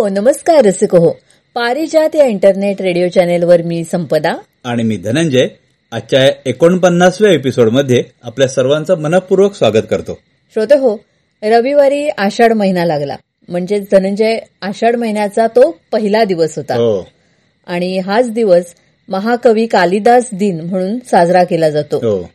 Hello नमस्कार रसिक हो पारिजात या इंटरनेट रेडिओ चॅनेलवर मी संपदा. आणि मी धनंजय. आजच्या एकोणपन्नासव्या एपिसोडमध्ये आपल्या सर्वांचं मनपूर्वक स्वागत करतो. श्रोते हो रविवारी आषाढ महिना लागला. म्हणजे धनंजय आषाढ महिन्याचा तो पहिला दिवस होता. हो. आणि हाच दिवस महाकवी कालिदास दिन म्हणून साजरा केला जातो. हो.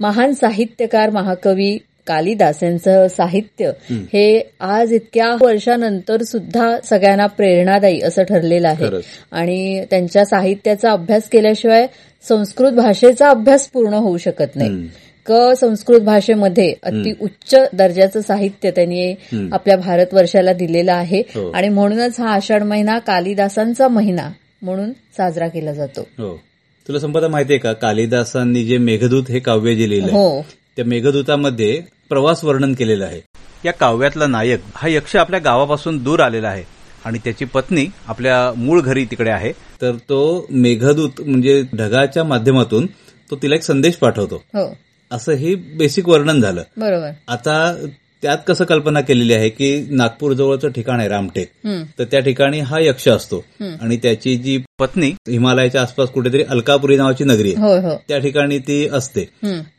महान साहित्यकार महाकवी कालिदास यांचं साहित्य हे आज इतक्या वर्षानंतर सुद्धा सगळ्यांना प्रेरणादायी असं ठरलेलं आहे. आणि त्यांच्या साहित्याचा अभ्यास केल्याशिवाय संस्कृत भाषेचा अभ्यास पूर्ण होऊ शकत नाही. क संस्कृत भाषेमध्ये अति उच्च दर्जाचं साहित्य त्यांनी आपल्या भारतवर्षाला दिलेलं आहे. हो. आणि म्हणूनच हा आषाढ महिना कालिदासांचा महिना म्हणून साजरा केला जातो. हो. तुला संपदा माहितीये का? कालिदासांनी जे मेघदूत हे काव्य जे लिहिलं हो. त्या मेघदूतामध्ये प्रवास वर्णन केलेलं आहे. या काव्यातला नायक हा यक्ष आपल्या गावापासून दूर आलेला आहे आणि त्याची पत्नी आपल्या मूळ घरी तिकडे आहे. तर तो मेघदूत म्हणजे ढगाच्या माध्यमातून तो तिला एक संदेश पाठवतो. हो. असं हे बेसिक वर्णन झालं. बरोबर. आता त्यात कसं कल्पना केलेली आहे की नागपूर जवळचं ठिकाण आहे रामटेक. तर त्या ठिकाणी हा यक्ष असतो. आणि त्याची जी पत्नी हिमालयाच्या आसपास कुठेतरी अलकापुरी नावाची नगरी आहे. हो हो त्या ठिकाणी ती असते.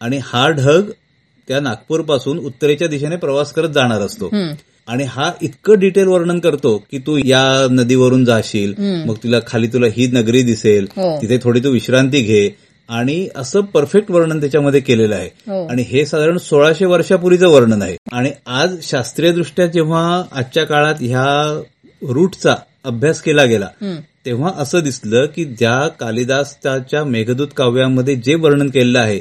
आणि हा ढग त्या नागपूरपासून उत्तरेच्या दिशेने प्रवास करत जाणार असतो. आणि हा इतकं डिटेल वर्णन करतो की तू या नदीवरून जाशील. मग तुला खाली तुला ही नगरी दिसेल. हो. तिथे थोडी तू विश्रांती घे. आणि असं परफेक्ट वर्णन त्याच्यामध्ये केलेलं आहे. हो. आणि हे साधारण सोळाशे वर्षापूर्वीचं वर्णन आहे. आणि आज शास्त्रीय दृष्ट्या जेव्हा आजच्या काळात ह्या रूटचा अभ्यास केला गेला तेव्हा असं दिसलं की ज्या कालिदासच्या मेघदूत काव्यामध्ये जे वर्णन केलेलं आहे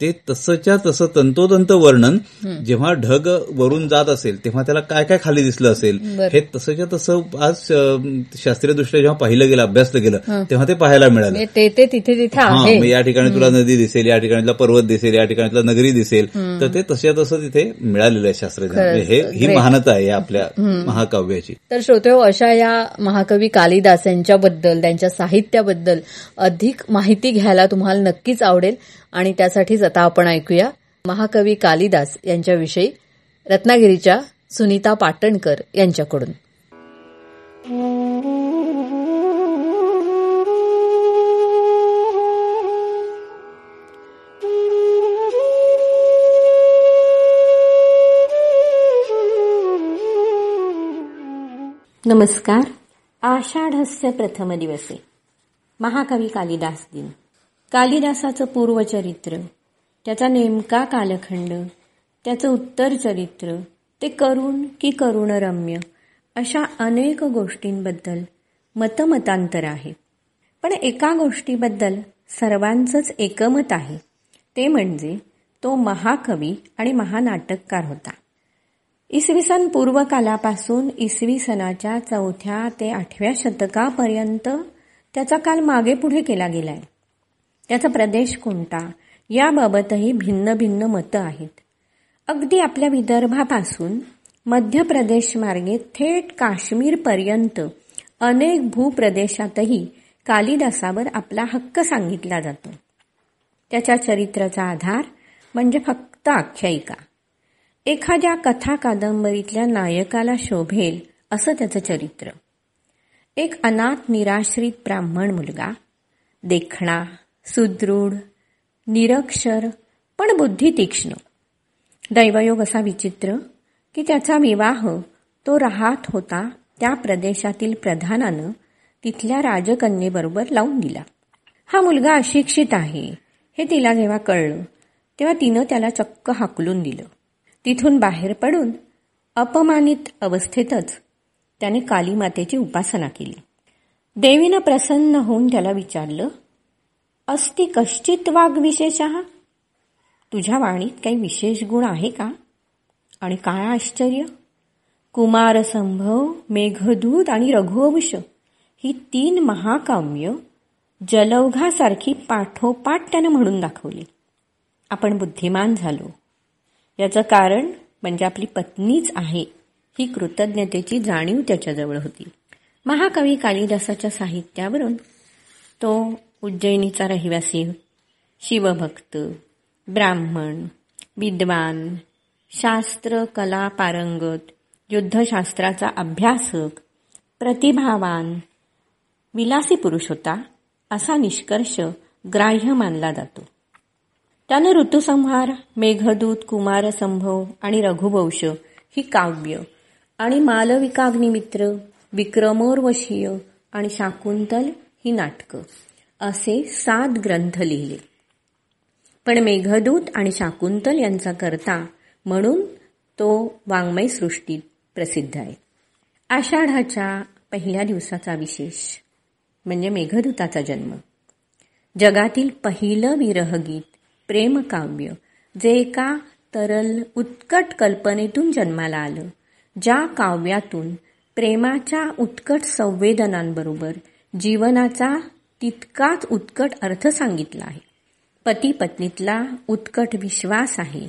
ते तसंच्या तसं तंतोतंत वर्णन जेव्हा ढग वरून जात असेल तेव्हा त्याला काय काय खाली दिसलं असेल. हे तसंच्या तसं आज अं, शास्त्रीय दृष्ट्या जेव्हा पाहिलं गेलं अभ्यासलं गेलं तेव्हा ते पाहायला मिळालं. म्हणजे ते ते तिथे तिथे या ठिकाणी तुला नदी दिसेल या ठिकाणी तुला पर्वत दिसेल या ठिकाणी तुला नगरी दिसेल तर ते तशा तसं तिथे मिळालेलं आहे शास्त्रज्ञ खरंच. हे ही. महानता आहे आपल्या महाकाव्याची. तर श्रोते हो, अशा या महाकवी कालिदास त्यांच्याबद्दल त्यांच्या साहित्याबद्दल अधिक माहिती घ्यायला तुम्हाला नक्कीच आवडेल. आणि त्यासाठीच आता आपण ऐकूया महाकवी कालिदास यांच्याविषयी रत्नागिरीच्या सुनीता पाटणकर यांच्याकडून. नमस्कार. आषाढस्य प्रथम दिवसे. महाकवी कालिदास दिन. कालिदासाचं पूर्वचरित्र त्याचा नेमका कालखंड त्याचं उत्तर चरित्र ते करुण की करुणरम्य अशा अनेक गोष्टींबद्दल मतमतांतर आहे. पण एका गोष्टीबद्दल सर्वांचंच एकमत आहे ते म्हणजे तो महाकवी आणि महानाटककार होता. इसवी सन पूर्व कालापासून इसवी सनाच्या चौथ्या ते आठव्या शतकापर्यंत त्याचा काल मागे पुढे केला गेलाय. त्याचा प्रदेश कोणता? याबाबतही भिन्न भिन्न मतं आहेत. अगदी आपल्या विदर्भापासून मध्य प्रदेश मार्गे थेट काश्मीरपर्यंत अनेक भूप्रदेशातही कालिदासावर आपला हक्क सांगितला जातो. त्याच्या चरित्राचा आधार म्हणजे फक्त आख्यायिका. एखाद्या कथा कादंबरीतल्या नायकाला शोभेल असं त्याचं चरित्र. एक अनाथ निराश्रित ब्राह्मण मुलगा देखणा सुदृढ निरक्षर पण बुद्धी तीक्ष्ण. दैवयोग असा विचित्र की त्याचा विवाह तो राहत होता त्या प्रदेशातील प्रधानानं तिथल्या राजकन्येबरोबर लावून दिला. हा मुलगा अशिक्षित आहे हे तिला जेव्हा कळलं तेव्हा तिनं त्याला चक्क हाकलून दिलं. तिथून बाहेर पडून अपमानित अवस्थेतच त्याने कालीमातेची उपासना केली. देवीनं प्रसन्न होऊन त्याला विचारलं अस्ति कश्चित वाघ विशेष तुझ्या वाणीत काही विशेष गुण आहे का? आणि काय आश्चर्य? कुमारसंभव मेघदूत आणि रघुवंश ही तीन महाकाव्य जलौघासारखी पाठोपाठ त्यानं म्हणून दाखवली. आपण बुद्धिमान झालो. याचं कारण म्हणजे आपली पत्नीच आहे. ही कृतज्ञतेची जाणीव त्याच्याजवळ होती. महाकवी कालिदासाच्या साहित्यावरून तो उज्जैनीचा रहिवासी शिवभक्त ब्राह्मण विद्वान शास्त्र कला पारंगत युद्धशास्त्राचा अभ्यासक प्रतिभावान विलासी पुरुष होता असा निष्कर्ष ग्राह्य मानला जातो. त्यानं ऋतुसंहार मेघदूत कुमारसंभव आणि रघुवंश ही काव्य आणि मालविकाग्निमित्र विक्रमोर्वशीय आणि शाकुंतल ही नाटकं असे सात ग्रंथ लिहिले. पण मेघदूत आणि शाकुंतल यांचा करता म्हणून तो वाङ्मय सृष्टीत प्रसिद्ध आहे. आषाढाच्या पहिल्या दिवसाचा विशेष म्हणजे मेघदूताचा जन्म. जगातील पहिलं विरहगीत प्रेमकाव्य. जे एका तरल उत्कट कल्पनेतून जन्माला आलं ज्या काव्यातून प्रेमाच्या उत्कट संवेदनांबरोबर जीवनाचा तितकाच उत्कट अर्थ सांगितला आहे. पती पत्नीतला उत्कट विश्वास आहे.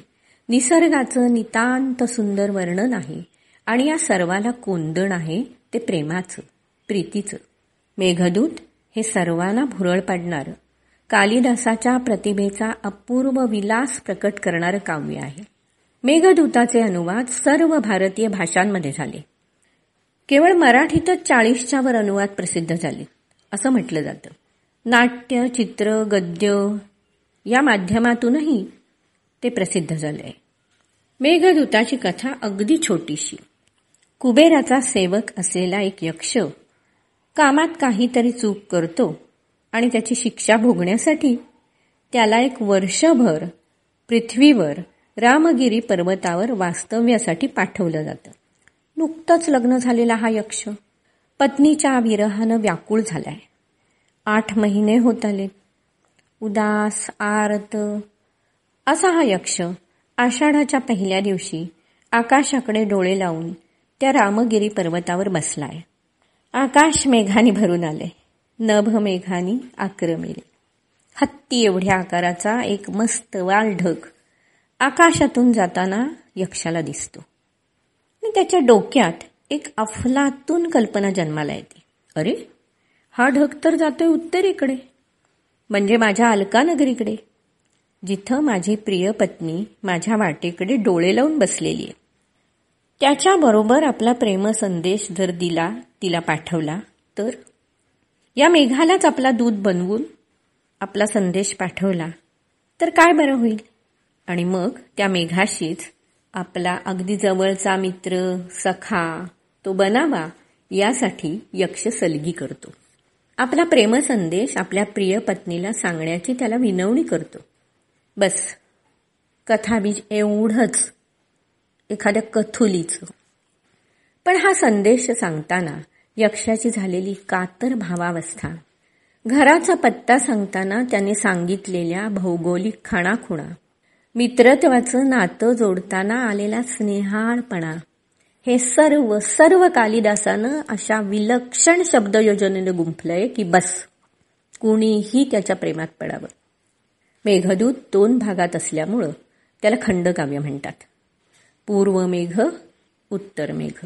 निसर्गाचं नितांत सुंदर वर्णन आहे आणि या सर्वाला कोंदण आहे ते प्रेमाचं प्रीतीचं. मेघदूत हे सर्वांना भुरळ पाडणारं. कालिदासाच्या प्रतिभेचा अपूर्व विलास प्रकट करणारं काव्य आहे. मेघदूताचे अनुवाद सर्व भारतीय भाषांमध्ये झाले. केवळ मराठीतच चाळीसच्या वर अनुवाद प्रसिद्ध झाले असं म्हटलं जातं. नाट्य चित्र गद्य या माध्यमातूनही ते प्रसिद्ध झाले. मेघदूताची कथा अगदी छोटीशी. कुबेराचा सेवक असलेला एक यक्ष कामात काहीतरी चूक करतो आणि त्याची शिक्षा भोगण्यासाठी त्याला एक वर्षभर पृथ्वीवर रामगिरी पर्वतावर वास्तव्यासाठी पाठवलं जातं. नुकतंच लग्न झालेला हा यक्ष पत्नीच्या विरहानं व्याकुळ झालाय. आठ महिने होत आले. उदास आरत असा हा यक्ष आषाढाच्या पहिल्या दिवशी आकाशाकडे डोळे लावून त्या रामगिरी पर्वतावर बसलाय. आकाश मेघाने भरून आले नभमेघानी आक्रमेले. हत्ती एवढ्या आकाराचा एक मस्त वाल ढग आकाशातून जाताना यक्षाला दिसतो. आणि त्याच्या डोक्यात एक अफलातून कल्पना जन्माला येते. अरे हा ढग तर जातोय उत्तरेकडे म्हणजे माझ्या अलकानगरीकडे जिथं माझी प्रिय पत्नी माझ्या वाटेकडे डोळे लावून बसलेली आहे. त्याच्याबरोबर आपला प्रेम संदेश जर दिला तिला पाठवला तर या मेघालाच आपला दूध बनवून आपला संदेश पाठवला तर काय बरं होईल? आणि मग त्या मेघाशीच आपला अगदी जवळचा मित्र सखा तो बनावा यासाठी यक्ष सलगी करतो. आपला प्रेमसंदेश आपल्या प्रिय पत्नीला सांगण्याची त्याला विनवणी करतो. बस कथाबीज एवढंच एखाद्या कथुलीचं. पण हा संदेश सांगताना यक्षाची झालेली कातर भावावस्था. घराचा पत्ता सांगताना त्याने सांगितलेल्या भौगोलिक खाणाखुणा. मित्रत्वाचं नातं जोडताना आलेला स्नेहाळपणा. हे सर्व सर्व कालिदासानं अशा विलक्षण शब्दयोजनेनं गुंफलंय की बस. कुणीही त्याच्या प्रेमात पडावं. मेघदूत दोन भागात असल्यामुळं त्याला खंडकाव्य म्हणतात. पूर्व मेघ उत्तर मेघ.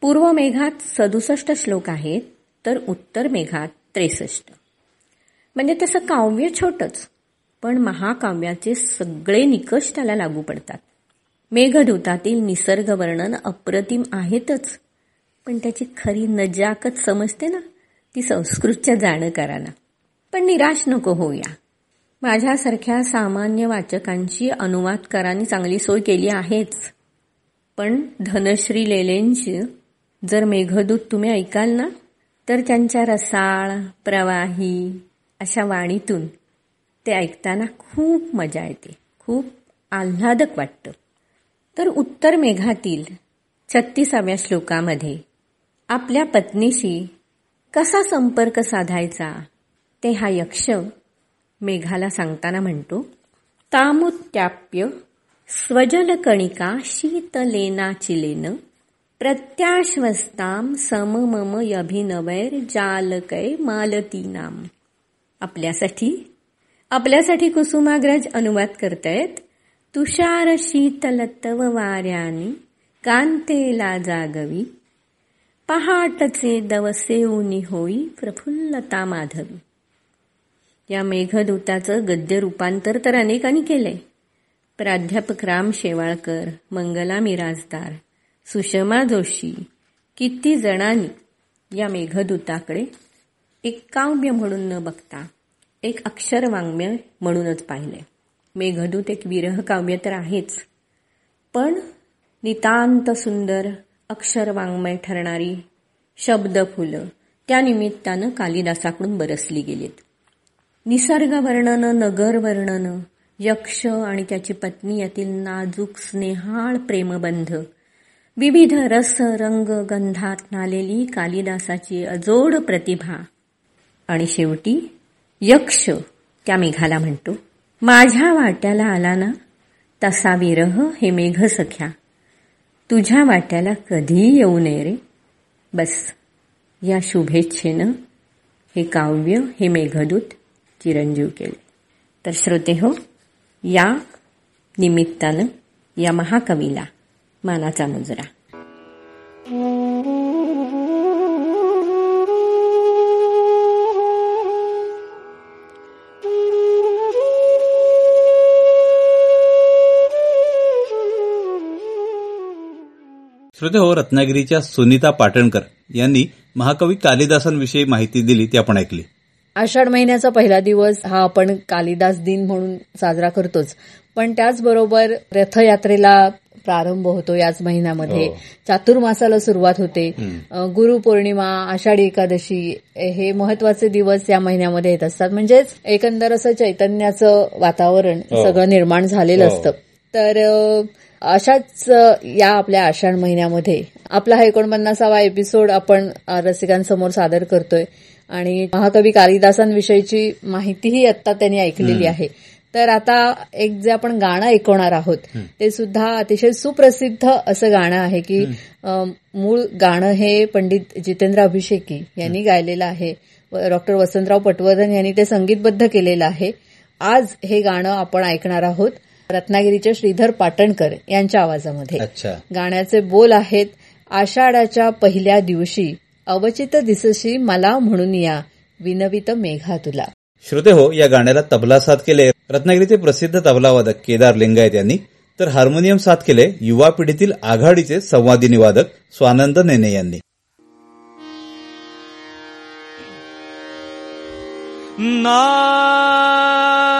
पूर्व मेघात सदुसष्ट श्लोक आहेत तर उत्तर मेघात त्रेसष्ट. म्हणजे तसं काव्य छोटंच पण महाकाव्याचे सगळे निकष त्याला लागू पडतात. मेघदूतातील निसर्ग वर्णन अप्रतिम आहेतच पण त्याची खरी नजाकत समजते ना ती संस्कृतच्या जाणकाराला. पण निराश नको होऊया. माझ्यासारख्या सामान्य वाचकांची अनुवादकारांनी चांगली सोय केली आहेच. पण धनश्री लेलेंची जर मेघदूत तुम्ही ऐकाल ना तर त्यांच्या रसाळ प्रवाही अशा वाणीतून ते ऐकताना खूप मजा येते खूप आल्हादक वाटतं. तर उत्तर मेघातील छत्तीसाव्या श्लोकामध्ये आपल्या पत्नीशी कसा संपर्क साधायचा ते हा यक्ष मेघाला सांगताना म्हणतो तामुत्याप्य स्वजलकणिका शीतलेनाचिलेन प्रत्याश्वस्ताम सममम अभिनवैर जालकै मालतीनाम. आपल्यासाठी आपल्यासाठी कुसुमाग्रज अनुवाद करतायत तुषार शीतलतव वाऱ्याने कांतेला जागवी पहाटचे दवसेऊनी होई प्रफुल्लता माधवी. या मेघदूताचं गद्य रूपांतर तर अनेकांनी केलंय. प्राध्यापक राम शेवाळकर मंगला मिराजदार सुषमा जोशी किती जणांनी या मेघदूताकडे एक काव्य म्हणून न बघता एक अक्षरवाङ्मय म्हणूनच पाहिले मेघदूत एक विरह काव्य तर आहेच पण नितांत सुंदर अक्षरवाङ्मय ठरणारी शब्द फुलं त्या निमित्तानं कालिदासाकडून बरसली गेलीत. निसर्ग वर्णन नगर वर्णन यक्ष आणि त्याची पत्नी यातील नाजूक स्नेहाळ प्रेमबंध विविध रस रंग गंधात नालेली कालिदासाची अजोड प्रतिभा. आणि शेवटी यक्ष त्या मेघाला म्हणतो माझ्या वाट्याला आला ना तसा विरह हे मेघ सख्या. तुझ्या वाट्याला कधी येऊ नये रे. बस. या शुभेच्छेनं हे काव्य हे मेघदूत चिरंजीव केले. तर श्रोते हो या निमित्तानं या महाकवीला मानाचा मुजरा. श्रोते हो रत्नागिरीच्या सुनीता पाटणकर यांनी महाकवी कालिदासांविषयी माहिती दिली ती आपण ऐकली. आषाढ महिन्याचा पहिला दिवस हा आपण कालिदास दिन म्हणून साजरा करतोच. पण त्याचबरोबर रथयात्रेला प्रारंभ होतो याच महिन्यामध्ये. हो. चातुर्मासाला सुरुवात होते. गुरुपौर्णिमा आषाढी एकादशी हे महत्त्वाचे दिवस या महिन्यामध्ये येत असतात. म्हणजेच एकंदर असं चैतन्याचं वातावरण हो. सगळं निर्माण झालेलं हो. असतं. तर अशाच या आपल्या आषाढ महिन्यामध्ये आपला हा एकोणपन्नासावा एपिसोड आपण रसिकांसमोर सादर करतोय. आणि महाकवी कालिदासांविषयीची माहितीही आता त्यांनी ऐकलेली आहे. तर आता एक जे आपण गाणं ऐकवणार आहोत ते सुद्धा अतिशय सुप्रसिद्ध असं गाणं आहे की मूळ गाणं हे पंडित जितेंद्र अभिषेकी यांनी गायलेलं आहे. डॉक्टर वसंतराव पटवर्धन यांनी ते संगीतबद्ध केलेलं आहे. आज हे गाणं आपण ऐकणार आहोत रत्नागिरीचे श्रीधर पाटणकर यांच्या आवाजामध्ये. गाण्याचे बोल आहेत आषाढाच्या पहिल्या दिवशी अवचित दिसशी मला म्हणून या विनवित मेघा तुला. श्रोते हो या गाण्याला तबला साथ केले. रत्नागिरीचे प्रसिद्ध तबलावादक केदार लिंगायत यांनी. तर हार्मोनियम साथ केले युवा पिढीतील आघाडीचे संवादिनी वादक स्वानंद नेने यांनी. ना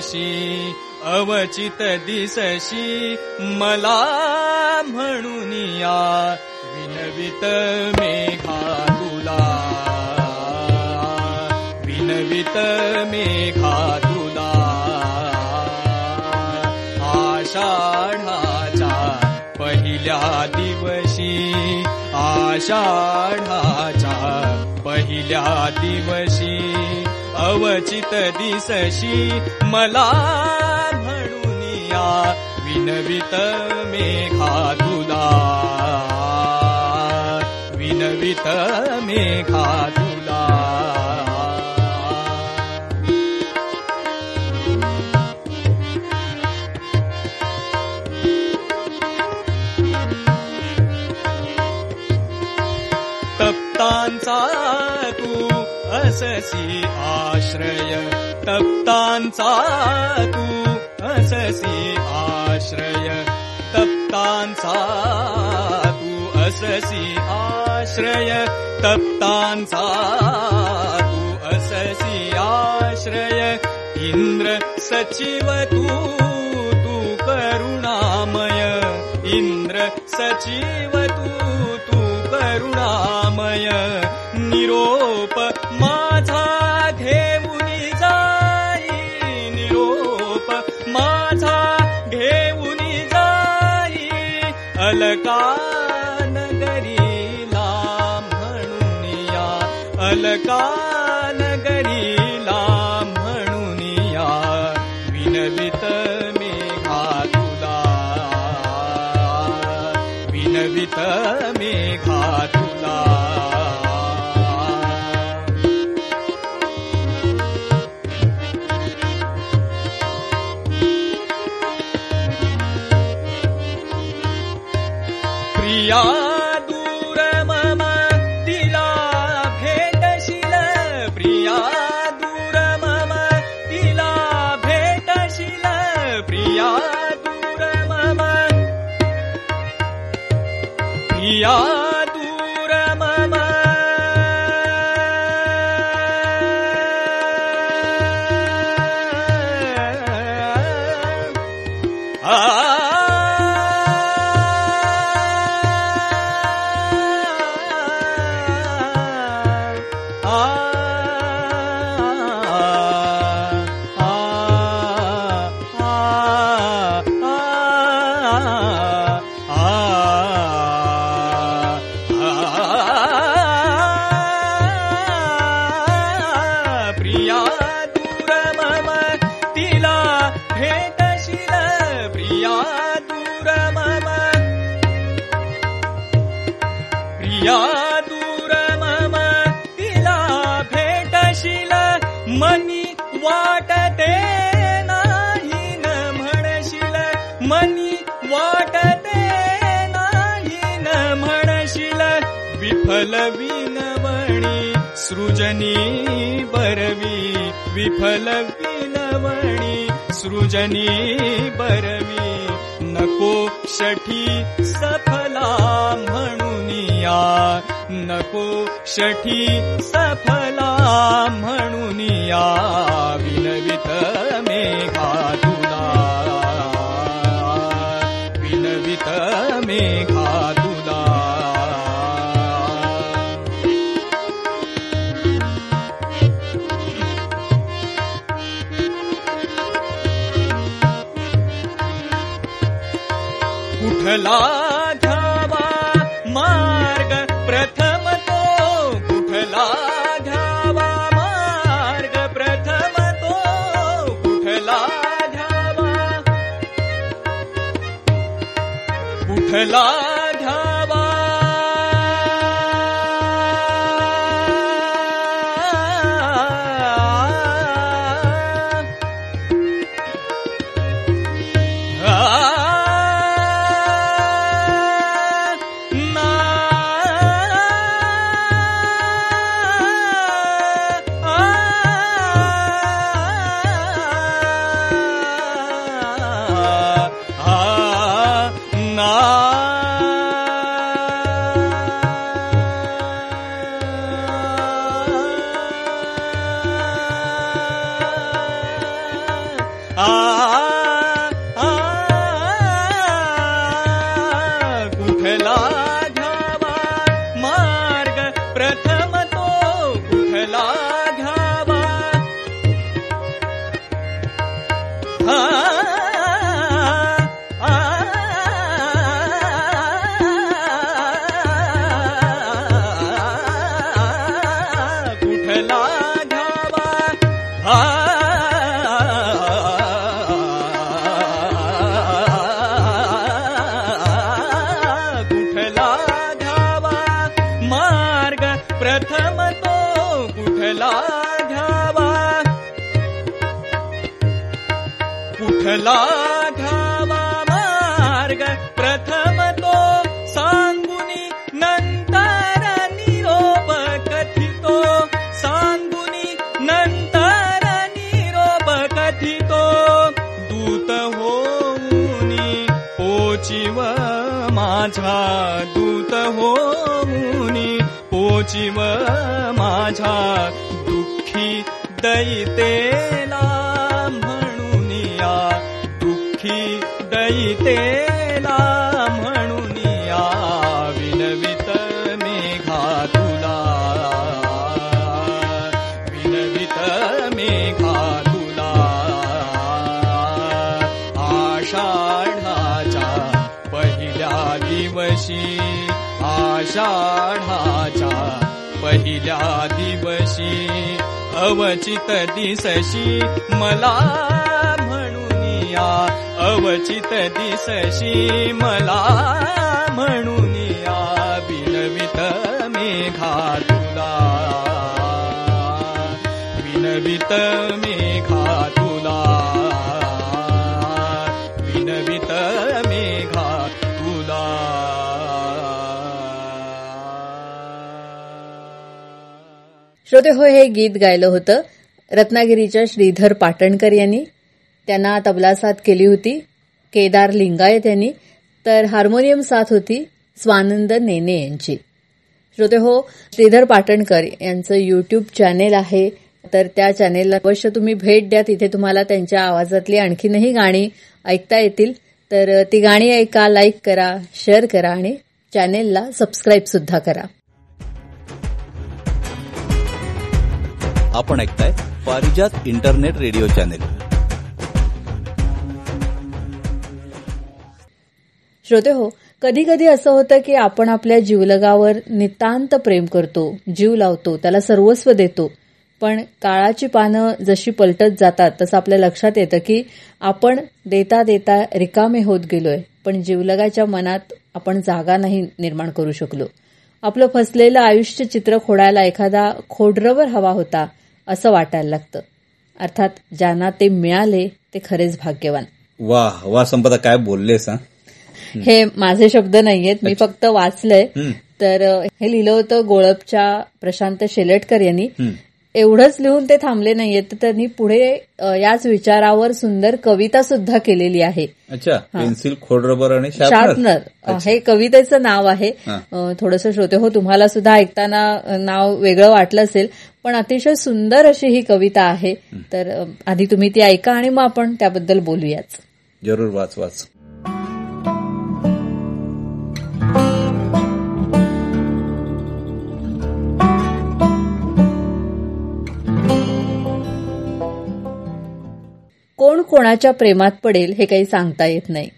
दिसशी अवचित दिसशी मला म्हणून या विनवित मेघा तुला. विनवित मेघा तुला. आषाढाच्या पहिल्या दिवशी आषाढाच्या पहिल्या दिवशी अवचित दिसशी मला म्हणून या विनवित मेघा तुला विनवित मेघा तुला आश्रय तप्तान् सातु अससि आश्रय। तप्तान् सातु अससि आश्रय तप्तान् सातु अससि आश्रय। इन्द्र सचिवतु करुणामय। इन्द्र सचिव सचीवतु तु करुणामय। निरोप मा 干 या सृजनी बरवी विफल विलवणी सृजनी बरवी नको षठी सफला म्हणुनिया नको षठी सफला म्हणुनिया विनवित मेघा तुला विनवित मेघा पहला माझा दूत हो होनि ओचिम माझा दुःखी दैतेला म्हणून या. दुःखी दयिते पहिल्या दिवशी अवचित दिसशी मला म्हणून या. अवचित दिसशी मला म्हणून या. बिनवित मेघा तुला. बिनवित मेघा श्रोते हो हे गीत गायलं होतं. रत्नागिरीच्या श्रीधर पाटणकर यांनी. त्यांना तबला साथ केली होती. केदार लिंगायत यांनी. तर हार्मोनियम साथ होती स्वानंद नेने यांची. श्रोते हो श्रीधर पाटणकर यांचं युट्यूब चॅनेल आहे. तर त्या चॅनेलला अवश्य तुम्ही भेट द्या. तिथे तुम्हाला त्यांच्या आवाजातली आणखीनही गाणी ऐकता येतील. तर ती गाणी ऐका लाईक करा शेअर करा आणि चॅनेलला सबस्क्राईब सुद्धा करा. आपण ऐकताय पारिजात इंटरनेट रेडिओ चॅनेल. श्रोते हो कधी कधी असं होतं की आपण आपल्या जीवलगावर नितांत प्रेम करतो जीव लावतो त्याला सर्वस्व देतो. पण काळाची पानं जशी पलटत जातात तसं आपल्या लक्षात येतं की आपण देता देता रिकामे होत गेलोय. पण जीवलगाच्या मनात आपण जागा नाही निर्माण करू शकलो. आपलं फसलेलं आयुष्य चित्र खोडायला एखादा खोडरवर हवा होता असं वाटायला लागतं. अर्थात ज्यांना ते मिळाले ते खरेच भाग्यवान. वा वा संपदा काय बोललेस हा? हे माझे शब्द नाहीयेत मी फक्त वाचलंय. तर हे लिहिलं होतं गोळपच्या प्रशांत शेलेटकर यांनी. एवढंच लिहून ते थांबले नाहीयेत. तर त्यांनी पुढे याच विचारावर सुंदर कविता सुद्धा केलेली आहे. अच्छा पेन्सिल खोड रबर आणि शार्पनर. हे कवितेचं नाव आहे. थोडस श्रोते हो तुम्हाला सुद्धा ऐकताना नाव वेगळं वाटलं असेल पण अतिशय सुंदर अशी ही कविता आहे. तर आधी तुम्ही ती ऐका आणि मग आपण त्याबद्दल बोलूयाच जरूर वाच वाच. कोण कोणाच्या प्रेमात पडेल हे काही सांगता येत नाही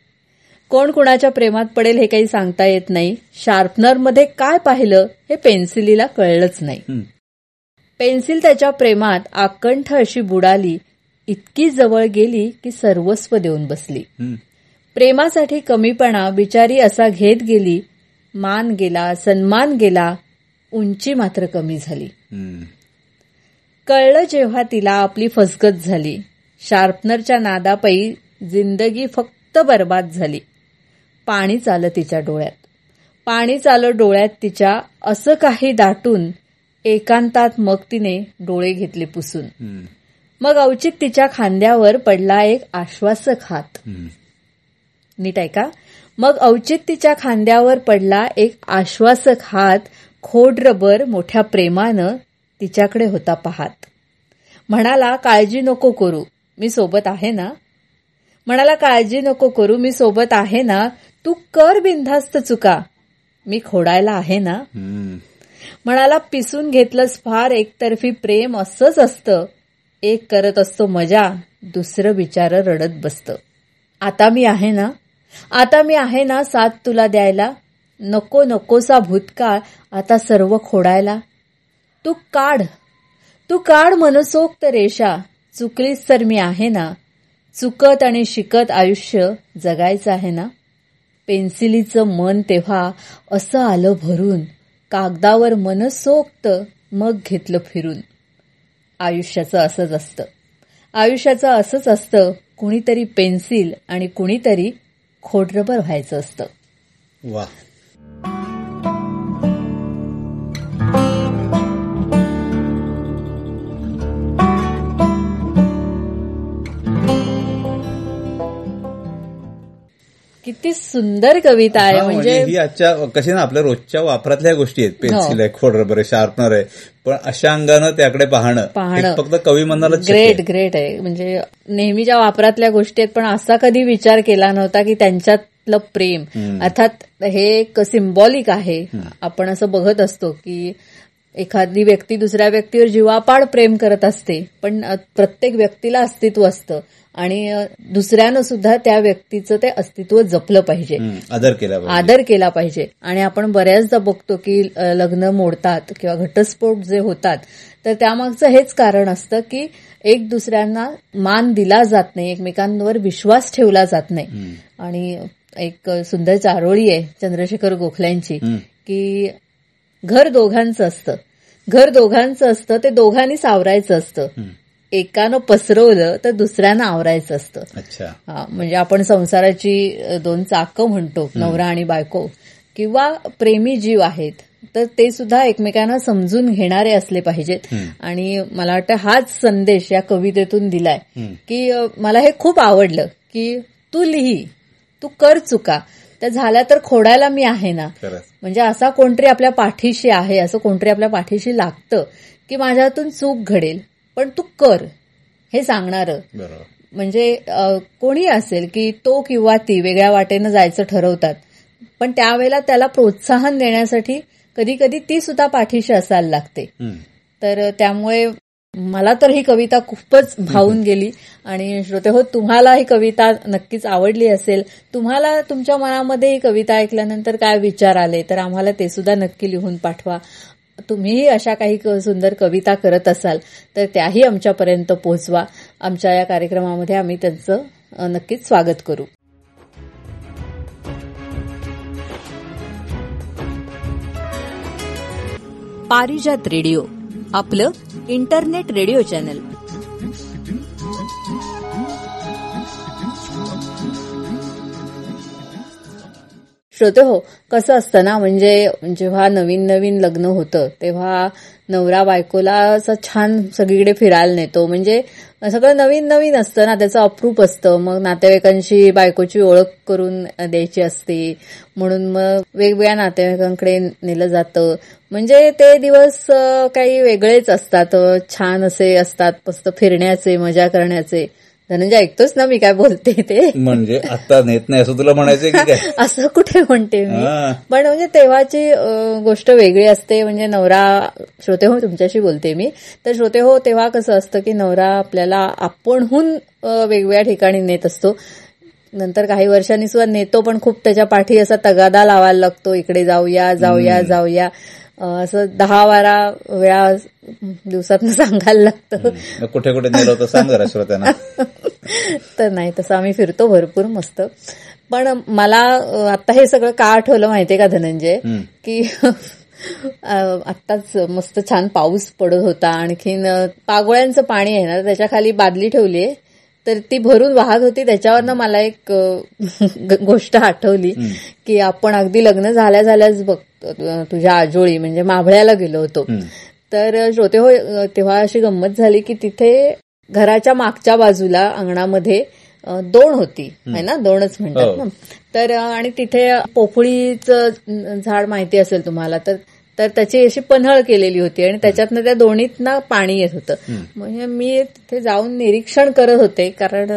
कोण कोणाच्या प्रेमात पडेल हे काही सांगता येत नाही शार्पनरमध्ये काय पाहिलं हे पेन्सिलीला कळलंच नाही. पेन्सिल त्याच्या प्रेमात आकंठ अशी बुडाली इतकी जवळ गेली की सर्वस्व देऊन बसली. प्रेमासाठी कमीपणा बिचारी असा घेत गेली मान गेला सन्मान गेला उंची मात्र कमी झाली. कळलं जेव्हा तिला आपली फसगत झाली शार्पनरच्या नादापायी जिंदगी फक्त बर्बाद झाली. पाणी चालं तिच्या डोळ्यात. पाणी चालं डोळ्यात तिच्या असं काही दाटून एकांतात मग तिने डोळे घेतले पुसून. हम्म. मग अवचित तिच्या खांद्यावर पडला एक आश्वासक हात. हम्म. नीट ऐका मग औचित तिच्या खांद्यावर पडला एक आश्वासक हात खोड रबर मोठ्या प्रेमानं तिच्याकडे होता पाहात. म्हणाला काळजी नको करू. मी सोबत आहे ना? म्हणाला काळजी नको करू मी सोबत आहे ना? तू कर बिनधास्त चुका. मी खोडायला आहे ना. म्हणाला पिसून घेतलंस फार एकतर्फी प्रेम असंच असतं. एक करत असतो मजा दुसरं बिचार रडत बसतं. आता मी आहे ना? आता मी आहे ना साथ तुला द्यायला? नको नकोसा भूतकाळ आता सर्व खोडायला? तू काढ. तू काढ मनसोक्त रेषा. चुकलीच तर मी आहे ना? चुकत आणि शिकत आयुष्य जगायचं आहे ना? पेन्सिलीचं मन तेव्हा असं आलं भरून कागदावर मनसोक्त मग घेतलं फिरून. आयुष्याचं असंच असतं. आयुष्याचं असंच असतं कुणीतरी पेन्सिल आणि कुणीतरी खोडरबर व्हायचं असतं. वा. किती सुंदर कविता आहे. हा, म्हणजे ही आजच्या कशी ना आपल्या रोजच्या वापरातल्या गोष्टी आहेत. पेन्सिल आहे खोड रबर आहे शार्पनर आहे. पण अशा अंगानं त्याकडे पाहणं. पाहणं. हे फक्त कवी मनाला ग्रेट ग्रेट आहे. म्हणजे नेहमीच्या वापरातल्या गोष्टी आहेत पण असा कधी विचार केला नव्हता की त्यांच्यातलं प्रेम. अर्थात हे एक सिम्बॉलिक आहे. आपण असं बघत असतो की एखादी व्यक्ती दुसऱ्या व्यक्तीवर जीवापाड प्रेम करत असते पण प्रत्येक व्यक्तीला अस्तित्व असतं. आणि दुसऱ्यानं सुद्धा त्या व्यक्तीचं ते अस्तित्व जपलं पाहिजे आदर केला पाहिजे. आदर केला पाहिजे आणि आपण बऱ्याचदा बघतो की लग्न मोडतात किंवा घटस्फोट जे होतात तर त्यामागचं हेच कारण असतं की एक दुसऱ्यांना मान दिला जात नाही एकमेकांवर विश्वास ठेवला जात नाही आणि एक सुंदर चारोळी आहे चंद्रशेखर गोखल्यांची. की घर दोघांचं असतं घर दोघांचं असतं ते दोघांनी सावरायचं असतं. एकानं पसरवलं तर दुसऱ्यानं आवरायचं असतं. अच्छा. म्हणजे आपण संसाराची दोन चाकं म्हणतो नवरा आणि बायको किंवा प्रेमी जीव आहेत तर ते सुद्धा एकमेकांना समजून घेणारे असले पाहिजेत. आणि मला वाटतं हाच संदेश या कवितेतून दिलाय. की मला हे खूप आवडलं की तू लिही तू कर चुका त्या झाल्या तर खोडायला मी आहे ना. म्हणजे असा कोणतरी आपल्या पाठीशी आहे असं कोणतरी आपल्या पाठीशी लागतं की माझ्या हातून चूक घडेल. पण तू कर हे सांगणारं. म्हणजे कोणी असेल की तो किंवा ती वेगळ्या वाटेनं जायचं ठरवतात पण त्यावेळेला त्याला प्रोत्साहन देण्यासाठी कधी कधी ती सुद्धा पाठीशी असायला लागते. तर त्यामुळे मला तर ही कविता खूपच भावून गेली. आणि श्रोते हो तुम्हाला ही कविता नक्कीच आवडली असेल. तुम्हाला तुमच्या मनामध्ये ही कविता ऐकल्यानंतर काय विचार आले तर आम्हाला ते सुद्धा नक्की लिहून पाठवा. तुम्हीही अशा काही क- सुंदर कविता करत असाल तर त्याही आमच्यापर्यंत पोहोचवा. आमच्या या कार्यक्रमामध्ये आम्ही त्यांचं नक्कीच स्वागत करू. पारिजात रेडिओ आपलं इंटरनेट रेडिओ चॅनल. श्रोते हो कसं असतं ना म्हणजे जेव्हा नवीन नवीन लग्न होतं तेव्हा नवरा बायकोला असं छान सगळीकडे फिरायला नेतो. म्हणजे सगळं नवीन नवीन असतं ना त्याचं अप्रूप असतं. मग नातेवाईकांशी बायकोची ओळख करून द्यायची असते. म्हणून मग वेगवेगळ्या नातेवाईकांकडे नेलं जातं. म्हणजे ते दिवस काही वेगळेच असतात. छान असे असतात मस्त फिरण्याचे मजा करण्याचे. धनंजय ऐकतोच ना मी काय बोलते ते? म्हणजे आता नेत नाही असं तुला म्हणायचंय की काय? असं कुठे म्हणते मी. पण म्हणजे तेव्हाची गोष्ट वेगळी असते. म्हणजे नवरा श्रोते हो तुमच्याशी बोलते मी. तर श्रोते हो तेव्हा कसं असतं की नवरा आपल्याला आपणहून वेगवेगळ्या ठिकाणी नेत असतो. नंतर काही वर्षांनी सुद्धा नेतो पण खूप त्याच्या पाठी असा तगादा लावायला लागतो. इकडे जाऊया जाऊया जाऊया. असं दहा बारा वेळा दिवसात सांगायला लागतं. कुठे कुठे नेलं होतं सांग जरा श्रोत्यांना. तर नाही तसं आम्ही फिरतो भरपूर मस्त. पण मला आता हे सगळं का आठवलं माहितीये का धनंजय. की आत्ताच मस्त छान पाऊस पडत होता. आणखीन पागोळ्यांचं पाणी आहे ना त्याच्याखाली बादली ठेवली आहे. तर ती भरून वाहत होती. त्याच्यावरनं मला एक गोष्ट आठवली की आपण अगदी लग्न झाल्या झाल्याच बघतो अं, तुझ्या आजोळी म्हणजे माभळ्याला गेलो होतो. तर श्रोते हो तेव्हा अशी गंमत झाली की तिथे घराच्या मागच्या बाजूला अंगणामध्ये दोण होती. है ना? दोणच म्हणतात हो. ना? तर आणि तिथे पोफळीचं झाड माहिती असेल तुम्हाला तर तर त्याची अशी पन्हळ केलेली होती आणि त्याच्यातनं त्या दोणीतनं पाणी येत होतं. म्हणजे मी तिथे जाऊन निरीक्षण करत होते कारण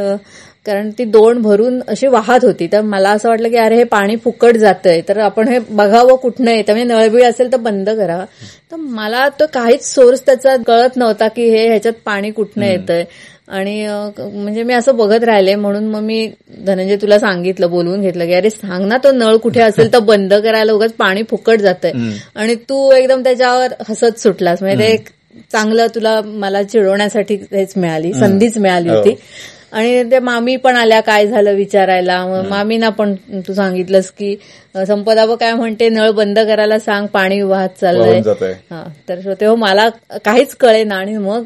कारण ती दोण भरून अशी वाहत होती. तर मला असं वाटलं की अरे हे पाणी फुकट जातंय. तर आपण हे बघावं कुठनं येतं. म्हणजे नळबिळ असेल तर बंद करावं तर मला तो काहीच सोर्स त्याचा कळत नव्हता की हे ह्याच्यात पाणी कुठनं येतंय. आणि म्हणजे मी असं बघत राहिले. म्हणून मग मी धनंजय तुला सांगितलं बोलवून घेतलं की अरे सांग ना तो नळ कुठे असेल तर बंद करायला उगाच पाणी फुकट जातंय. आणि तू एकदम त्याच्यावर हसत सुटलास. म्हणजे ते चांगलं तुला मला चिडवण्यासाठी हेच मिळाली संधीच मिळाली हो. होती. आणि ते मामी पण आल्या काय झालं विचारायला. मामीना पण तू सांगितलंस की संपदा काय म्हणते नळ बंद करायला सांग पाणी वाहत चाललंय. हा तर श्रोते हो मला काहीच कळेना आणि मग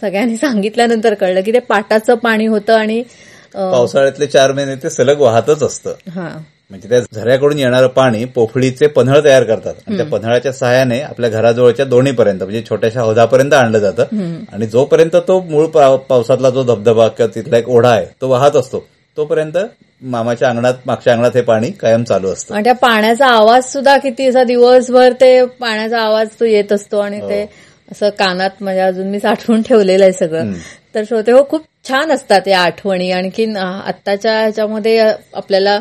सगळ्यांनी सांगितल्यानंतर कळलं की ते पाटाचं पाणी होतं आणि पावसाळ्यातले चार महिने ते सलग वाहतच असतं. हा. म्हणजे त्या झऱ्याकडून येणारं पाणी पोफळीचे पन्हळ तयार करतात. आणि त्या पन्हाळाच्या सहाय्याने आपल्या घराजवळच्या दोन्हीपर्यंत म्हणजे छोट्याशा हौदापर्यंत आणलं जातं. आणि जोपर्यंत तो मूळ पाव- पावसातला जो धबधबा किंवा तिथला एक ओढा आहे तो वाहत असतो तोपर्यंत मामाच्या अंगणात मागच्या अंगणात हे पाणी कायम चालू असतं. आणि त्या पाण्याचा आवाज सुद्धा किती असा दिवसभर ते पाण्याचा आवाज तो येत असतो आणि ते असं कानात म्हणजे अजून मी साठवून ठेवलेलं आहे सगळं. तर श्रोते हो खूप छान असतात या आठवणी. आणखीन आत्ताच्या ह्याच्यामध्ये आपल्याला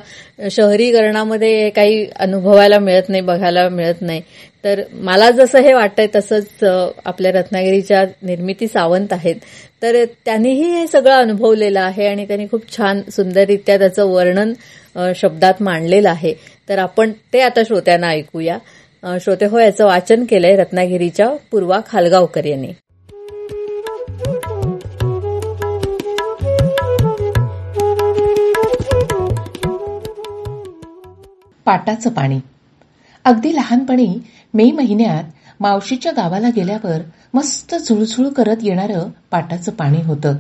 शहरीकरणामध्ये काही अनुभवायला मिळत नाही बघायला मिळत नाही. तर मला जसं हे वाटतंय तसंच आपल्या रत्नागिरीच्या निर्मिती सावंत आहेत. तर त्यांनीही हे सगळं अनुभवलेलं आहे आणि त्यांनी खूप छान सुंदररित्या त्याचं वर्णन शब्दात मांडलेलं आहे. तर आपण ते आता श्रोत्यांना ऐकूया. श्रोते हो याचं वाचन केलंय रत्नागिरीच्या पूर्वा खालगावकर यांनी. पाटाचं पाणी. अगदी लहानपणी मे महिन्यात मावशीच्या गावाला गेल्यावर मस्त झुळझुळ करत येणारं पाटाचं पाणी होतं.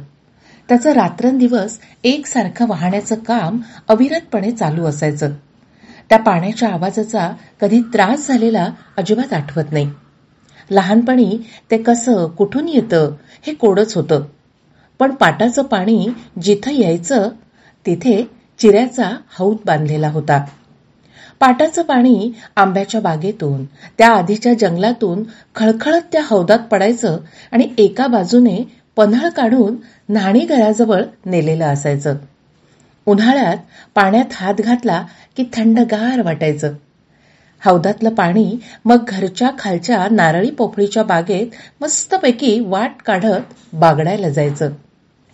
त्याचं रात्रंदिवस एकसारखं वाहण्याचं काम अविरतपणे चालू असायचं. त्या पाण्याच्या आवाजाचा कधी त्रास झालेला अजिबात आठवत नाही. लहानपणी ते कसं कुठून येतं हे कोडच होतं. पण पाटाचं पाणी जिथं यायचं तिथे चिऱ्याचा हौद बांधलेला होता. पाटाचं पाणी आंब्याच्या बागेतून त्या आधीच्या जंगलातून खळखळत त्या हौदात पडायचं आणि एका बाजूने पन्हाळ काढून न्हाणी घराजवळ नेलेलं असायचं. उन्हाळ्यात पाण्यात हात घातला की थंडगार वाटायचं. हौदातलं पाणी मग घरच्या खालच्या नारळी पोफळीच्या बागेत मस्तपैकी वाट काढत बागडायला जायचं.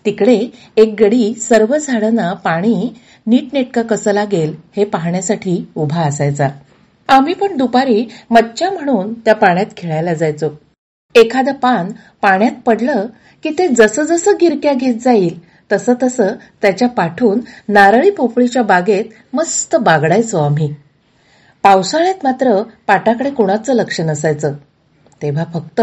तिकडे एक गडी सर्व झाडांना पाणी नीटनेटकं कसं लागेल हे पाहण्यासाठी उभा असायचा. आम्ही पण दुपारी मच्छा म्हणून त्या पाण्यात खेळायला जायचो. एखादं पान पाण्यात पडलं की ते जसं जसं गिरक्या घेत जाईल तसं तसं त्याच्या पाठून नारळी पोपळीच्या बागेत मस्त बागडायचो आम्ही. पावसाळ्यात मात्र पाटाकडे कोणाचं लक्ष नसायचं. तेव्हा फक्त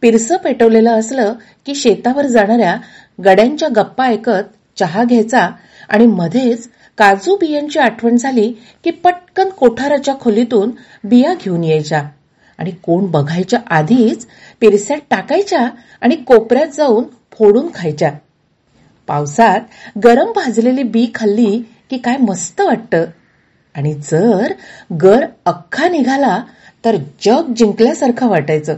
पिरसं पेटवलेलं असलं की शेतावर जाणाऱ्या गड्यांच्या गप्पा ऐकत चहा घ्यायचा आणि मध्येच काजू बियांची आठवण झाली की पटकन कोठाराच्या खोलीतून बिया घेऊन यायच्या. आणि कोण बघायच्या आधीच पिरस्यात टाकायच्या आणि कोपऱ्यात जाऊन फोडून खायच्या. पावसात गरम भाजलेली बी खाल्ली की काय मस्त वाटतं. आणि जर गर अख्खा निघाला तर जग जिंकल्यासारखं वाटायचं.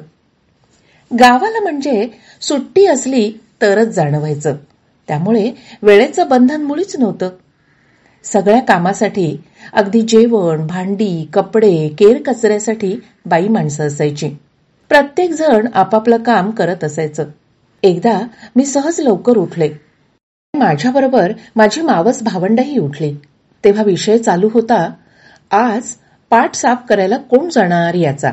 गावाला म्हणजे सुट्टी असली तरच जाणवायचं. त्यामुळे वेळेचं बंधन मुळीच नव्हतं. सगळ्या कामासाठी अगदी जेवण भांडी कपडे केर कचऱ्यासाठी बाई माणसं असायची. प्रत्येक जण आपापलं काम करत असायचं. एकदा मी सहज लवकर उठले. माझ्याबरोबर माझी मावस भावंडही उठली. तेव्हा विषय चालू होता आज पाट साफ करायला कोण जाणार याचा?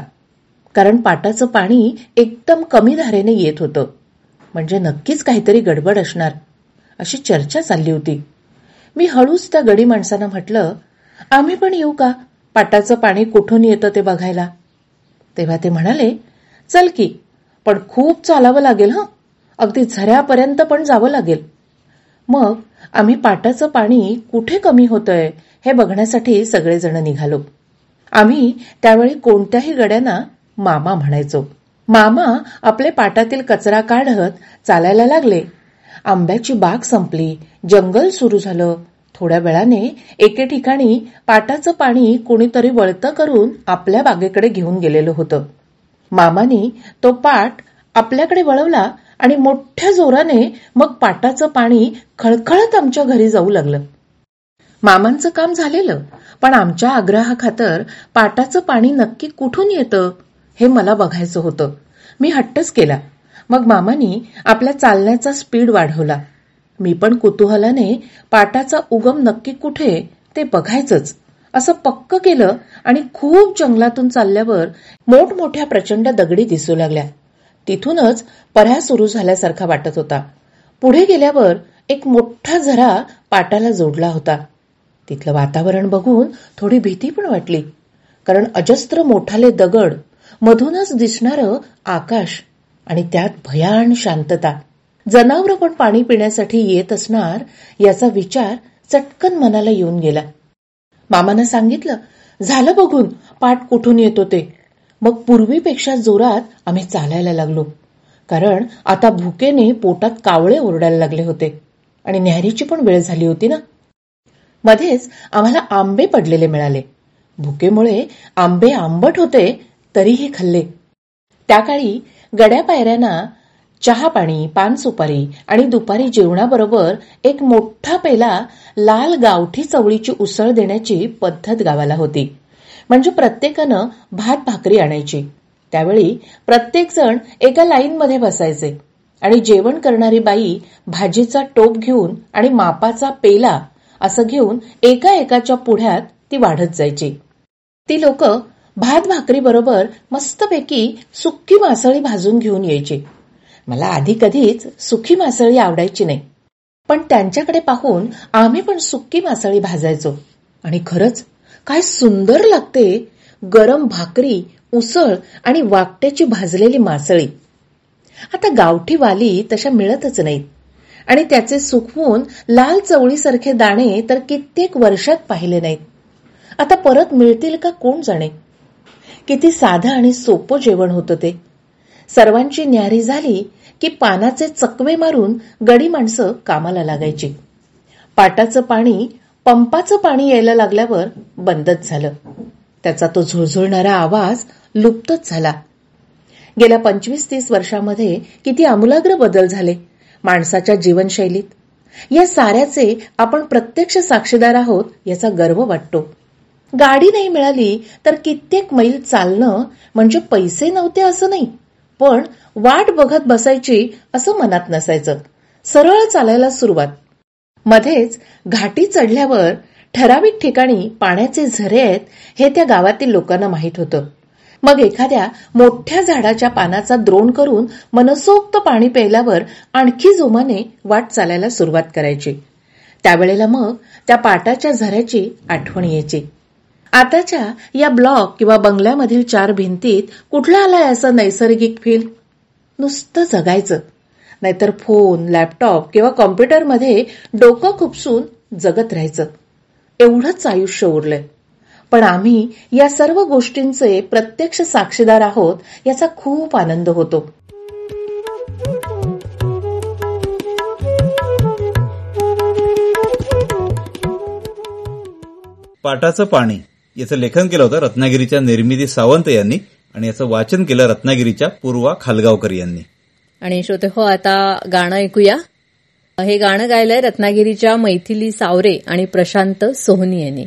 कारण पाटाचं पाणी एकदम कमी धारेने येत होतं. म्हणजे नक्कीच काहीतरी गडबड असणार. अशी चर्चा चालली होती. मी हळूच त्या गडी माणसानं म्हटलं आम्ही पण येऊ का? पाटाचं पाणी कुठून येतं ते बघायला? तेव्हा ते म्हणाले चल की पण खूप चालावं लागेल हं. अगदी झऱ्यापर्यंत पण जावं लागेल. मग आम्ही पाटाचं पाणी कुठे कमी होतंय हे बघण्यासाठी सगळेजण निघालो. आम्ही त्यावेळी कोणत्याही गड्यांना मामा म्हणायचो. मामा आपले पाटातील कचरा काढत चालायला लागले. आंब्याची बाग संपली. जंगल सुरू झालं. थोड्या वेळाने एके ठिकाणी पाटाचं पाणी कोणीतरी वळतं करून आपल्या बागेकडे घेऊन गेलेलं होतं. मामानी तो पाट आपल्याकडे वळवला आणि मोठ्या जोराने मग पाटाचं पाणी खळखळत आमच्या घरी जाऊ लागलं. मामांचं काम झालेलं पण आमच्या आग्रहाखातर पाटाचं पाणी नक्की कुठून येतं हे मला बघायचं होतं. मी हट्टच केला. मग मामानी आपल्या चालण्याचा स्पीड वाढवला. मी पण कुतूहलाने पाटाचा उगम नक्की कुठे ते बघायचंच. असं पक्क केलं आणि खूप जंगलातून चालल्यावर मोठमोठ्या प्रचंड दगडी दिसू लागल्या. तिथूनच पर्या सुरू झाल्यासारखा वाटत होता. पुढे गेल्यावर एक मोठा झरा पाटाला जोडला होता. तिथलं वातावरण बघून थोडी भीती पण वाटली. कारण अजस्त्र मोठाले दगड मधूनच दिसणारं आकाश आणि त्यात भयान शांतता. जनावरं पण पाणी पिण्यासाठी येत असणार याचा विचार चटकन मनाला येऊन गेला. मामानं सांगितलं झालं बघून पाठ कुठून येतो ते. मग पूर्वीपेक्षा जोरात आम्ही चालायला लागलो. कारण आता भुकेने पोटात कावळे ओरडायला लागले होते. आणि न्याहरीची पण वेळ झाली होती ना. मध्येच आम्हाला आंबे पडलेले मिळाले. भुकेमुळे आंबे आंबट होते तरीही खाल्ले. त्या काळी गड्या पायऱ्यांना चहा पाणी पान सुपारी आणि दुपारी जेवणाबरोबर एक मोठा पेला लाल गावठी चवळीची उसळ देण्याची पद्धत गावाला होती. म्हणजे प्रत्येकानं भात भाकरी आणायची. त्यावेळी प्रत्येक जण एका लाईनमध्ये बसायचे आणि जेवण करणारी बाई भाजीचा टोप घेऊन आणि मापाचा पेला असं घेऊन एका एकाच्या पुढ्यात ती वाढत जायची. ती लोक भात भाकरी बरोबर मस्तपैकी सुक्की मासळी भाजून घेऊन यायची. मला आधी कधीच सुखी मासळी आवडायची नाही. पण त्यांच्याकडे पाहून आम्ही पण सुक्की मासळी भाजायचो. आणि खरंच काय सुंदर लागते गरम भाकरी उसळ आणि वाकट्याची भाजलेली मासळी. आता गावठी वाली तशा मिळतच नाहीत. आणि त्याचे सुकवून लाल चवळीसारखे दाणे तर कित्येक वर्षात पाहिले नाहीत. आता परत मिळतील का कोण जाणे? किती साधं आणि सोपं जेवण होतं ते. सर्वांची न्यारी झाली की पानाचे चकवे मारून गडी माणसं कामाला लागायची. पाटाचं पाणी पंपाचं पाणी यायला लागल्यावर बंदच झालं. त्याचा तो झुळझुळणारा आवाज लुप्तच झाला. गेल्या पंचवीस तीस वर्षामध्ये किती आमूलाग्र बदल झाले माणसाच्या जीवनशैलीत. या साऱ्याचे आपण प्रत्यक्ष साक्षीदार आहोत याचा गर्व वाटतो. गाडी नाही मिळाली तर कित्येक मैल चालणं म्हणजे पैसे नव्हते असं नाही. पण वाट बघत बसायची असं मनात नसायचं. सरळ चालायला सुरुवात. मध्येच घाटी चढल्यावर ठराविक ठिकाणी पाण्याचे झरे आहेत हे त्या गावातील लोकांना माहीत होतं. मग एखाद्या मोठ्या झाडाच्या पानाचा द्रोण करून मनसोक्त पाणी प्यायल्यावर आणखी जोमाने वाट चालायला सुरुवात करायची. त्यावेळेला मग त्या पाटाच्या झऱ्याची आठवण यायची. आताच्या या ब्लॉक किंवा बंगल्यामधील चार भिंतीत कुठला आलाय असं नैसर्गिक फील नुसतं जगायचं. नाहीतर फोन लॅपटॉप किंवा कॉम्प्युटरमध्ये डोकं खुपसून जगत राहायचं. एवढंच आयुष्य उरलंय. पण आम्ही या सर्व गोष्टींचे प्रत्यक्ष साक्षीदार आहोत याचा खूप आनंद होतो. पाटाचं पाणी. याचं लेखन केलं होतं रत्नागिरीच्या निर्मिती सावंत यांनी आणि याचं वाचन केलं रत्नागिरीच्या पूर्वा खालगावकर यांनी. आणि श्रोते हो आता गाणं ऐकूया. हे गाणं गायलंय रत्नागिरीच्या मैथिली सावरे आणि प्रशांत सोहनी यांनी.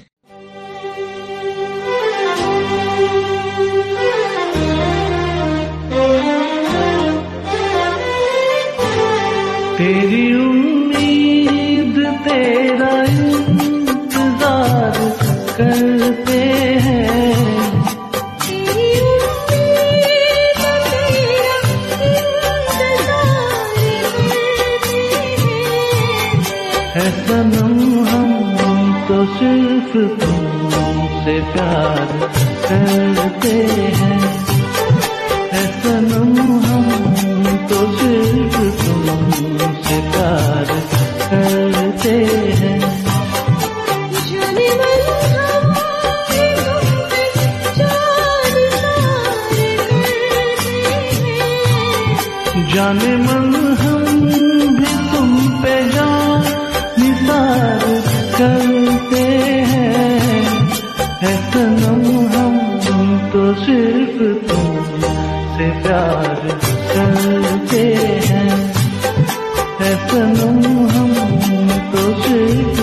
तेरी उम्मीद तेरा इंतजार करते सिर्फ तुमसे प्यार करते हैं। है सनम हम तो सिर्फ तुमसे प्यार करते हैं। जाने मन प्यार करते हैं। ऐसा हम तो सिर्फ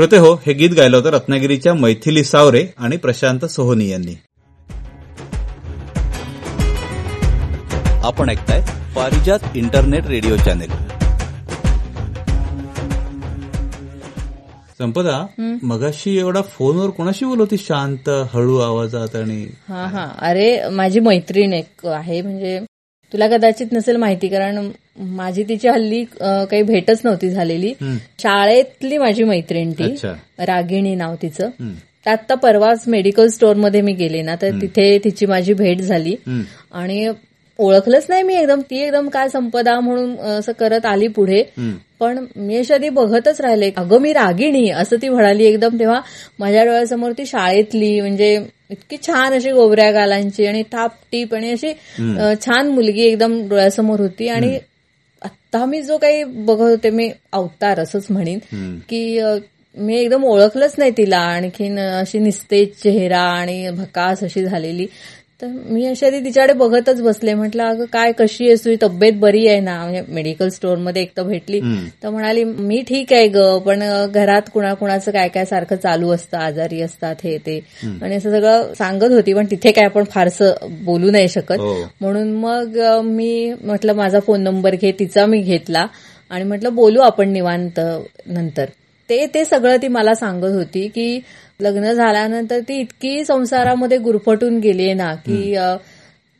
श्रोते हो हे गीत गायलं होतं रत्नागिरीच्या मैथिली सावरे आणि प्रशांत सोहोनी यांनी. आपण ऐकताय Parijat internet radio channel. Sampada मगाशी एवढा फोनवर कोणाशी बोलवती? शांत हळू आवाजात आणि हा हा. अरे माझी मैत्रीण एक आहे म्हणजे तुला कदाचित नसेल माहिती कारण माझी तिची हल्ली काही भेटच नव्हती झालेली. शाळेतली माझी मैत्रीण ती. रागिणी नाव तिचं. तर आता परवाच मेडिकल स्टोअरमध्ये मी गेले ना तर तिथे तिची माझी भेट झाली. आणि ओळखलंच नाही मी एकदम. ती एकदम काय संपदा म्हणून असं करत आली पुढे. पण मी अशी आधी बघतच राहिले. अगं मी रागिणी असं ती म्हणाली एकदम तेव्हा. माझ्या डोळ्यासमोर ती शाळेतली म्हणजे इतकी छान अशी गोबऱ्या गालांची आणि टाप टीप आणि अशी छान मुलगी एकदम डोळ्यासमोर होती. आणि आता मी जो काही बघत होते मी अवतार असंच म्हणेन. की मी एकदम ओळखलंच नाही तिला आणखीन अशी निस्तेज चेहरा आणि भकास अशी झालेली तर मी अशी आधी तिच्याकडे बघतच बसले. म्हटलं अगं काय कशी आहेस तुझी तब्येत बरी आहे ना? म्हणजे मेडिकल स्टोअरमध्ये एक तर भेटली. तर म्हणाली मी ठीक आहे ग पण घरात कुणाकुणाचं काय काय सारखं चालू असतं? आजारी असतात हे ते. आणि असं सगळं सांगत होती पण तिथे काय आपण फारसं बोलू नाही शकत. हो. म्हणून मग मी म्हटलं माझा फोन नंबर घे तिचा मी घेतला. आणि म्हटलं बोलू आपण निवांत नंतर. ते ते सगळं ती मला सांगत होती की लग्न झाल्यानंतर ती इतकी संसारामध्ये गुरफटून गेली ना की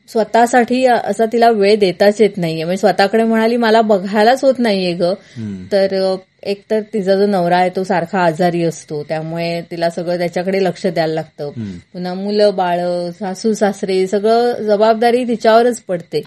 स्वतःसाठी असा तिला वेळ देताच येत नाहीये. म्हणजे स्वतःकडे म्हणाली मला बघायलाच होत नाहीये ग. तर अ, एक तर तिचा जो नवरा आहे तो सारखा आजारी असतो. त्यामुळे तिला सगळं त्याच्याकडे लक्ष द्यायला लागतं. पुन्हा मुलं बाळ सासू सासरे सगळं जबाबदारी तिच्यावरच पडते.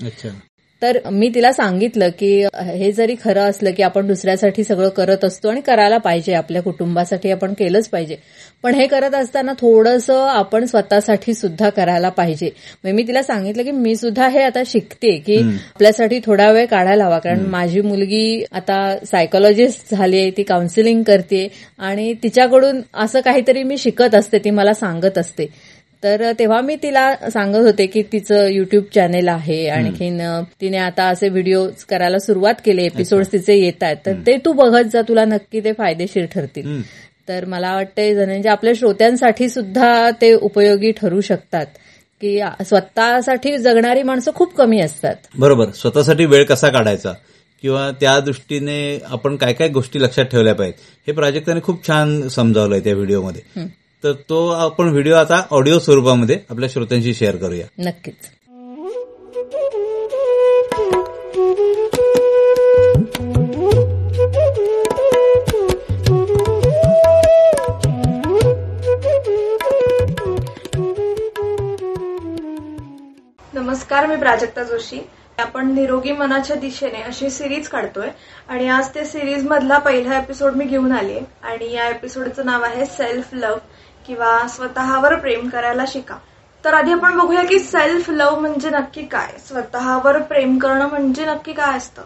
तर मी तिला सांगितलं की हे जरी खरं असलं की आपण दुसऱ्यासाठी सगळं करत असतो आणि करायला पाहिजे आपल्या कुटुंबासाठी आपण केलंच पाहिजे. पण हे करत असताना थोडंसं आपण स्वतःसाठी सुद्धा करायला पाहिजे. म्हणजे मी तिला सांगितलं की मी सुद्धा हे आता शिकते की आपल्यासाठी थोडा वेळ काढायला हवा. कारण माझी मुलगी आता सायकोलॉजिस्ट झाली आहे ती काउन्सिलिंग करते आणि तिच्याकडून असं काहीतरी मी शिकत असते ती मला सांगत असते. तर तेव्हा मी तिला सांगत होते की तिचं युट्यूब चॅनेल आहे. आणखीन तिने आता असे व्हिडिओ करायला सुरुवात केली. एपिसोड तिचे येत आहेत. तर ते तू बघत जा. तुला नक्की ते फायदेशीर ठरतील. तर मला वाटतंय म्हणजे आपल्या श्रोत्यांसाठी सुद्धा ते उपयोगी ठरू शकतात. की स्वतःसाठी जगणारी माणसं खूप कमी असतात. बरोबर. स्वतःसाठी वेळ कसा काढायचा? किंवा त्या दृष्टीने आपण काय काय गोष्टी लक्षात ठेवल्या पाहिजेत? हे प्राजक्ताने खूप छान समजावलंय त्या व्हिडिओमध्ये तर तो आपण व्हिडिओ आता ऑडिओ स्वरूपामध्ये आपल्या श्रोत्यांशी शेअर करूया. नक्कीच. नमस्कार मी प्राजक्ता जोशी. आपण निरोगी मनाच्या दिशेने अशी सिरीज काढतोय. आणि आज त्या सिरीज मधला पहिला एपिसोड मी घेऊन आली आणि या एपिसोडचं नाव आहे सेल्फ लव्ह किंवा स्वतःवर प्रेम करायला शिका. तर आधी आपण बघूया की सेल्फ लव्ह म्हणजे नक्की काय? स्वतःवर प्रेम करणं म्हणजे नक्की काय असतं?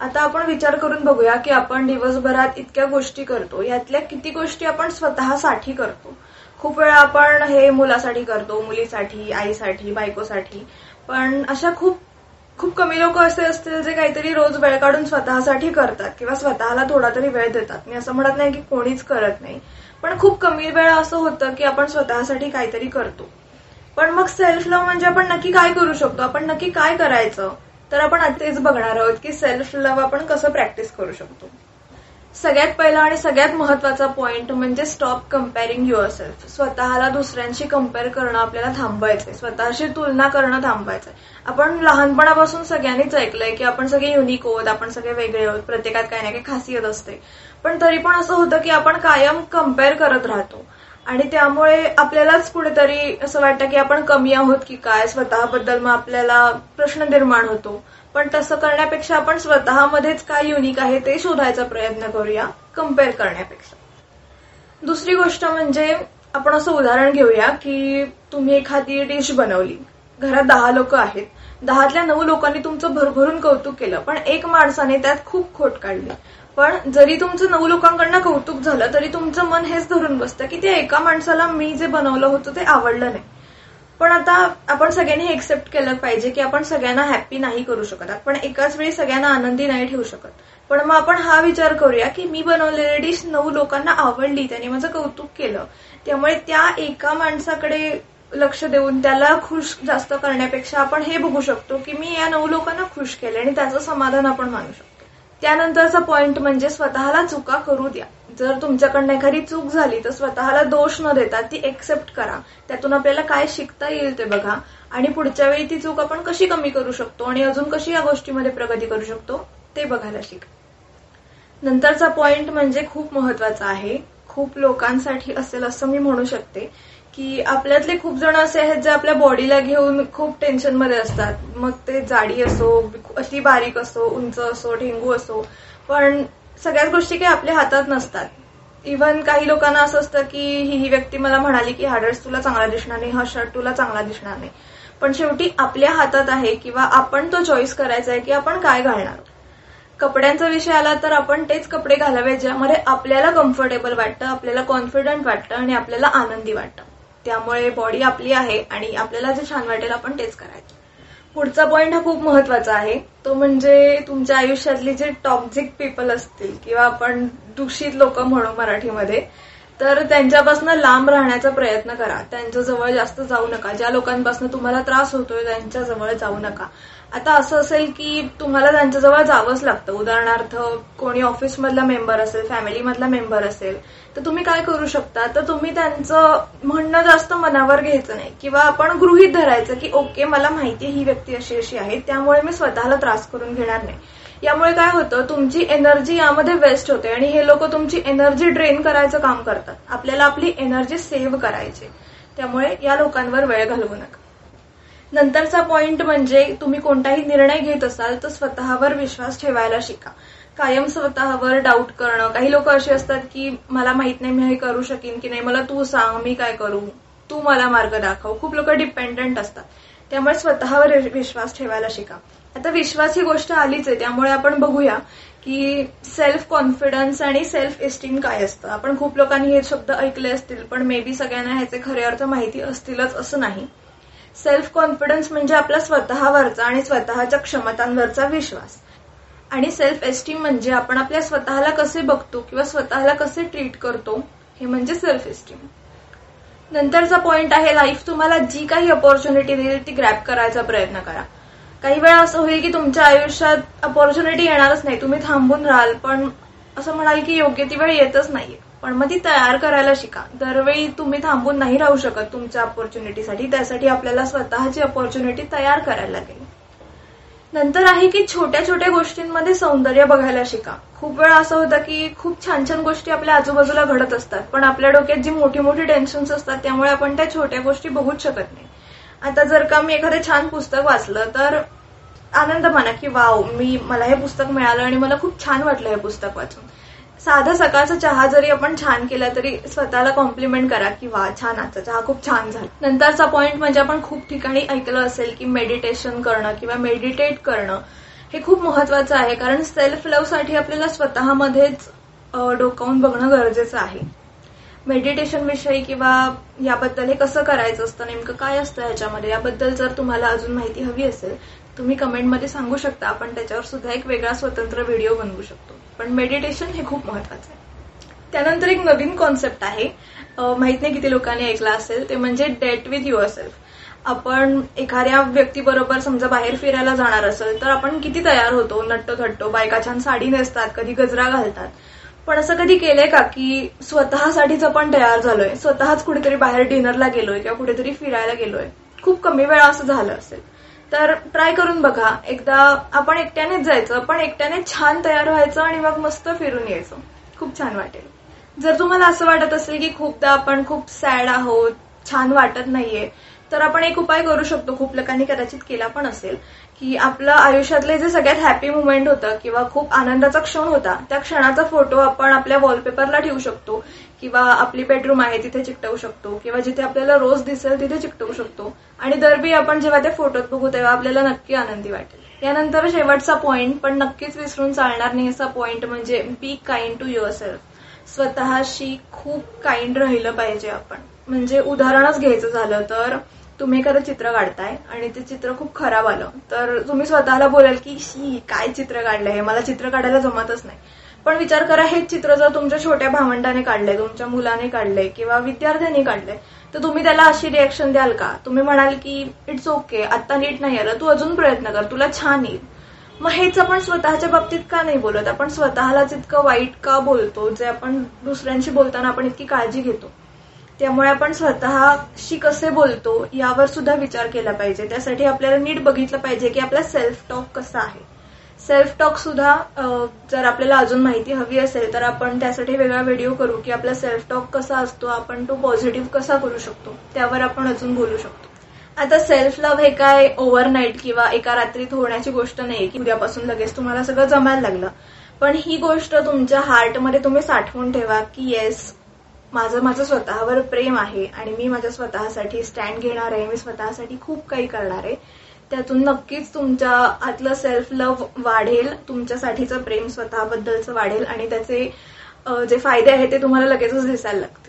आता आपण विचार करून बघूया की आपण दिवसभरात इतक्या गोष्टी करतो यातल्या किती गोष्टी आपण स्वतःसाठी करतो? खूप वेळा आपण हे मुलासाठी करतो मुलीसाठी आईसाठी बायकोसाठी पण अशा खूप खूप कमी लोक असे असतील जे काहीतरी रोज वेळ काढून स्वतःसाठी करतात किंवा स्वतःला थोडा तरी वेळ देतात. मी असं म्हणत नाही की कोणीच करत नाही. पण खूप कमी वेळा असं होतं की आपण स्वतःसाठी काहीतरी करतो. पण मग सेल्फ लव्ह म्हणजे आपण नक्की काय करू शकतो? आपण नक्की काय करायचं? तर आपण आता तेच बघणार आहोत की सेल्फ लव्ह आपण कसं प्रॅक्टिस करू शकतो. सगळ्यात पहिला आणि सगळ्यात महत्त्वाचा पॉइंट म्हणजे स्टॉप कम्पेअरिंग युअर सेल्फ स्वतःला दुसऱ्यांशी कंपेअर करणं आपल्याला थांबवायचंय. स्वतःशी तुलना करणं थांबवायचंय. आपण लहानपणापासून सगळ्यांनीच ऐकलंय की आपण सगळे युनिक आहोत आपण सगळे वेगळे आहोत प्रत्येकात काही ना काही खासियत असते. पण तरी पण असं होतं की आपण कायम कंपेअर करत राहतो. आणि त्यामुळे आपल्यालाच कुठेतरी असं वाटतं की आपण कमी आहोत की काय स्वतःबद्दल मग आपल्याला प्रश्न निर्माण होतो. पण तसं करण्यापेक्षा आपण स्वतःमध्येच काय युनिक आहे ते शोधायचा प्रयत्न करूया कंपेअर करण्यापेक्षा. दुसरी गोष्ट म्हणजे आपण असं उदाहरण घेऊया की तुम्ही एखादी डिश बनवली. घरात दहा लोक आहेत. दहातल्या नऊ लोकांनी तुमचं भरभरून कौतुक केलं पण एक माणसाने त्यात खूप खोट काढली. पण जरी तुमचं नऊ लोकांकडनं कौतुक झालं तरी तुमचं मन हेच धरून बसतं की त्या एका माणसाला मी जे बनवलं होतं ते आवडलं नाही. पण आता आपण सगळ्यांनी एक्सेप्ट केलं पाहिजे की आपण सगळ्यांना हॅप्पी नाही करू शकत आपण एकाच वेळी सगळ्यांना आनंदी नाही ठेवू शकत. पण मग आपण हा विचार करूया की मी बनवलेली डिश नऊ लोकांना आवडली त्यांनी माझं कौतुक केलं. त्यामुळे त्या एका माणसाकडे लक्ष देऊन त्याला खुश जास्त करण्यापेक्षा आपण हे बघू शकतो की मी या नऊ लोकांना खुश केले आणि त्याचं समाधान आपण मानू शकतो. त्यानंतरचा पॉइंट म्हणजे स्वतःला चुका करू द्या. जर तुमच्याकडनं एखादी चूक झाली तर स्वतःला दोष न देता ती एक्सेप्ट करा. त्यातून आपल्याला काय शिकता येईल ते बघा. आणि पुढच्या वेळी ती चूक आपण कशी कमी करू शकतो आणि अजून कशी या गोष्टीमध्ये प्रगती करू शकतो ते बघायला शिका. नंतरचा पॉइंट म्हणजे खूप महत्त्वाचा आहे. खूप लोकांसाठी असेल असं मी म्हणू शकते. की आपल्यातले खूप जण असे आहेत जे आपल्या बॉडीला घेऊन खूप टेन्शनमध्ये असतात. मग ते जाडी असो अति बारीक असो उंच असो ढेंगू असो. पण सगळ्याच गोष्टी काही आपल्या हातात नसतात. इव्हन काही लोकांना असं असतं की ही ही व्यक्ती मला म्हणाली की हा ड्रेस तुला चांगला दिसणार नाही हा शर्ट तुला चांगला दिसणार नाही. पण शेवटी आपल्या हातात आहे किंवा आपण तो चॉईस करायचा आहे की आपण काय घालणार. कपड्यांचा विषय आला तर आपण तेच कपडे घालावे ज्यामध्ये आपल्याला कम्फर्टेबल वाटतं आपल्याला कॉन्फिडंट वाटतं आणि आपल्याला आनंदी वाटतं. त्यामुळे बॉडी आपली आहे आणि आपल्याला जे छान वाटेल आपण तेच करायचं. पुढचा पॉईंट हा खूप महत्त्वाचा आहे. तो म्हणजे तुमच्या आयुष्यातली जे टॉक्झिक पीपल असतील किंवा आपण दूषित लोक म्हणू मराठीमध्ये तर त्यांच्यापासून लांब राहण्याचा प्रयत्न करा. त्यांच्या जवळ जास्त जाऊ नका. ज्या लोकांपासून तुम्हाला त्रास होतोय त्यांच्या जवळ जाऊ नका. आता असं असेल की तुम्हाला त्यांच्याजवळ जावंच लागतं. उदाहरणार्थ कोणी ऑफिसमधला मेंबर असेल फॅमिलीमधला मेंबर असेल तर तुम्ही काय करू शकता? तर तुम्ही त्यांचं म्हणणं जास्त मनावर घ्यायचं नाही. किंवा आपण गृहित धरायचं की ओके मला माहिती ही व्यक्ती अशी अशी आहे त्यामुळे मी स्वतःला त्रास करून घेणार नाही. यामुळे काय होतं? तुमची एनर्जी यामध्ये वेस्ट होते आणि हे लोक तुमची एनर्जी ड्रेन करायचं काम करतात. आपल्याला आपली एनर्जी सेव्ह करायची. त्यामुळे या लोकांवर वेळ घालवू नका. नंतरचा पॉइंट म्हणजे तुम्ही कोणताही निर्णय घेत असाल तर स्वतःवर विश्वास ठेवायला शिका. कायम स्वतःवर डाऊट करणं. काही लोक असे असतात की मला माहीत नाही मी हे करू शकेन की नाही. मला तू सांग मी काय करू? तू मला मार्ग दाखव. खूप लोक डिपेंडंट असतात. त्यामुळे स्वतःवर विश्वास ठेवायला शिका. आता विश्वास ही गोष्ट आलीच आहे. त्यामुळे आपण बघूया की सेल्फ कॉन्फिडन्स आणि सेल्फ एस्टीम काय असतं. आपण खूप लोकांनी हे शब्द ऐकले असतील पण मे बी सगळ्यांना ह्याचे खरे अर्थ माहिती असतीलच असं नाही. सेल्फ कॉन्फिडन्स म्हणजे आपला स्वतःवरचा आणि स्वतःच्या क्षमतांवरचा विश्वास. आणि सेल्फ एस्टीम म्हणजे आपण आपल्या स्वतःला कसे बघतो किंवा स्वतःला कसे ट्रीट करतो हे म्हणजे सेल्फ एस्टीम नंतरचा पॉइंट आहे लाईफ तुम्हाला जी काही अपॉर्च्युनिटी देईल ती ग्रॅप करायचा प्रयत्न करा. काही वेळा असं होईल की तुमच्या आयुष्यात अपॉर्च्युनिटी येणारच नाही. तुम्ही थांबून राहाल पण असं म्हणाल की योग्य ती वेळ येतच नाहीये. पण मग ती तयार करायला शिका. दरवेळी तुम्ही थांबून नाही राहू शकत तुमच्या अपॉर्च्युनिटीसाठी त्यासाठी आपल्याला स्वतःची अपॉर्च्युनिटी तयार करायला लागेल. नंतर आहे की छोट्या छोट्या गोष्टींमध्ये सौंदर्य बघायला शिका. खूप वेळा असं होतं की खूप छान छान गोष्टी आपल्या आजूबाजूला घडत असतात पण आपल्या डोक्यात जी मोठी मोठी टेन्शन्स असतात त्यामुळे आपण त्या छोट्या गोष्टी बघूच शकत नाही. आता जर का मी एखादं छान पुस्तक वाचलं तर आनंद माना की वाव मी मला हे पुस्तक मिळालं आणि मला खूप छान वाटलं हे पुस्तक वाचून. साधा सकाळचा चहा जरी आपण छान केला तरी स्वतःला कॉम्प्लिमेंट करा की वा छान आजचा चहा खूप छान झाला. नंतरचा पॉईंट म्हणजे आपण खूप ठिकाणी ऐकलं असेल की मेडिटेशन करणं किंवा मेडिटेट करणं हे खूप महत्वाचं आहे. कारण सेल्फ लव्हसाठी आपल्याला स्वतःमध्येच डोकावून बघणं गरजेचं आहे. मेडिटेशन विषयी किंवा याबद्दल हे कसं करायचं असतं नेमकं काय असतं ह्याच्यामध्ये? याबद्दल जर तुम्हाला अजून माहिती हवी असेल तुम्ही कमेंटमध्ये सांगू शकता. आपण त्याच्यावर सुद्धा एक वेगळा स्वतंत्र व्हिडिओ बनवू शकतो. पण मेडिटेशन हे खूप महत्वाचं आहे. त्यानंतर एक नवीन कॉन्सेप्ट आहे. माहीत नाही किती लोकांनी ऐकला असेल ते म्हणजे डेट विथ युअर सेल्फ आपण एखाद्या व्यक्तीबरोबर समजा बाहेर फिरायला जाणार असेल तर आपण किती तयार होतो? नट्टो थट्टो बायका छान साडी नेसतात कधी गजरा घालतात. पण असं कधी केलंय का की स्वतःसाठीच आपण तयार झालोय? स्वतःच कुठेतरी बाहेर डिनरला गेलोय किंवा कुठेतरी फिरायला गेलोय. खूप कमी वेळा असं झालं असेल. तर ट्राय करून बघा. एकदा आपण एकट्यानेच जायचं पण एकट्याने छान तयार व्हायचं आणि मग मस्त फिरून यायचं. खूप छान वाटेल. जर तुम्हाला असं वाटत असेल की खूपदा आपण खूप सॅड आहोत छान वाटत नाहीये तर आपण एक उपाय करू शकतो. खूप लोकांनी कदाचित केला पण असेल की आपलं आयुष्यातले जे सगळ्यात हॅपी मुवमेंट होतं किंवा खूप आनंदाचा क्षण होता त्या क्षणाचा फोटो आपण आपल्या वॉलपेपरला ठेवू शकतो. किंवा आपली बेडरूम आहे तिथे चिकटवू शकतो. किंवा जिथे आपल्याला रोज दिसेल तिथे चिकटवू शकतो. आणि दरबी आपण जेव्हा त्या फोटोत बघू तेव्हा आपल्याला नक्की आनंदी वाटेल. यानंतर शेवटचा पॉइंट पण नक्कीच विसरून चालणार नाही असा पॉइंट म्हणजे be kind to yourself स्वतःशी खूप काइंड राहिलं पाहिजे आपण. म्हणजे उदाहरणच घ्यायचं झालं तर तुम्ही एखादं चित्र काढताय आणि ते चित्र खूप खराब आलं. तर तुम्ही स्वतःला बोलाल की शी काय चित्र काढलं हे मला चित्र काढायला जमतच नाही. पण विचार करा हेच चित्र जर तुमच्या छोट्या भावंडाने काढलंय तुमच्या मुलाने काढलंय किंवा विद्यार्थ्यांनी काढलंय तर तुम्ही त्याला अशी रिएक्शन द्याल का? तुम्ही म्हणाल की इट्स ओके आता नीट नाही आलं तू अजून प्रयत्न कर तुला छान येईल. मग हेच आपण स्वतःच्या बाबतीत का नाही बोलत? आपण स्वतःलाच इतकं वाईट का बोलतो? जे आपण दुसऱ्यांशी बोलताना आपण इतकी काळजी घेतो. त्यामुळे आपण स्वतःशी कसे बोलतो यावर सुद्धा विचार केला पाहिजे. त्यासाठी आपल्याला नीट बघितलं पाहिजे की आपला सेल्फ टॉक कसा आहे. सेल्फ टॉक सुद्धा जर आपल्याला अजून माहिती हवी असेल तर आपण त्यासाठी वेगळा व्हिडिओ करू की आपला सेल्फ टॉक कसा असतो आपण तो पॉझिटिव्ह कसा करू शकतो त्यावर आपण अजून बोलू शकतो. आता सेल्फ लव्ह हे काय ओव्हरनाईट किंवा एका रात्रीत होण्याची गोष्ट नाही की उद्यापासून लगेच तुम्हाला सगळं जमायला लागलं. पण ही गोष्ट तुमच्या हार्टमध्ये तुम्ही साठवून ठेवा की येस माझं माझं स्वतःवर प्रेम आहे आणि मी माझ्या स्वतःसाठी स्टँड घेणार आहे मी स्वतःसाठी खूप काही करणार आहे. त्यातून नक्कीच तुमच्या आतलं सेल्फ लव्ह वाढेल तुमच्यासाठीचं प्रेम स्वतःबद्दलचं वाढेल आणि त्याचे जे फायदे आहेत ते तुम्हाला लगेचच दिसायला लागतील.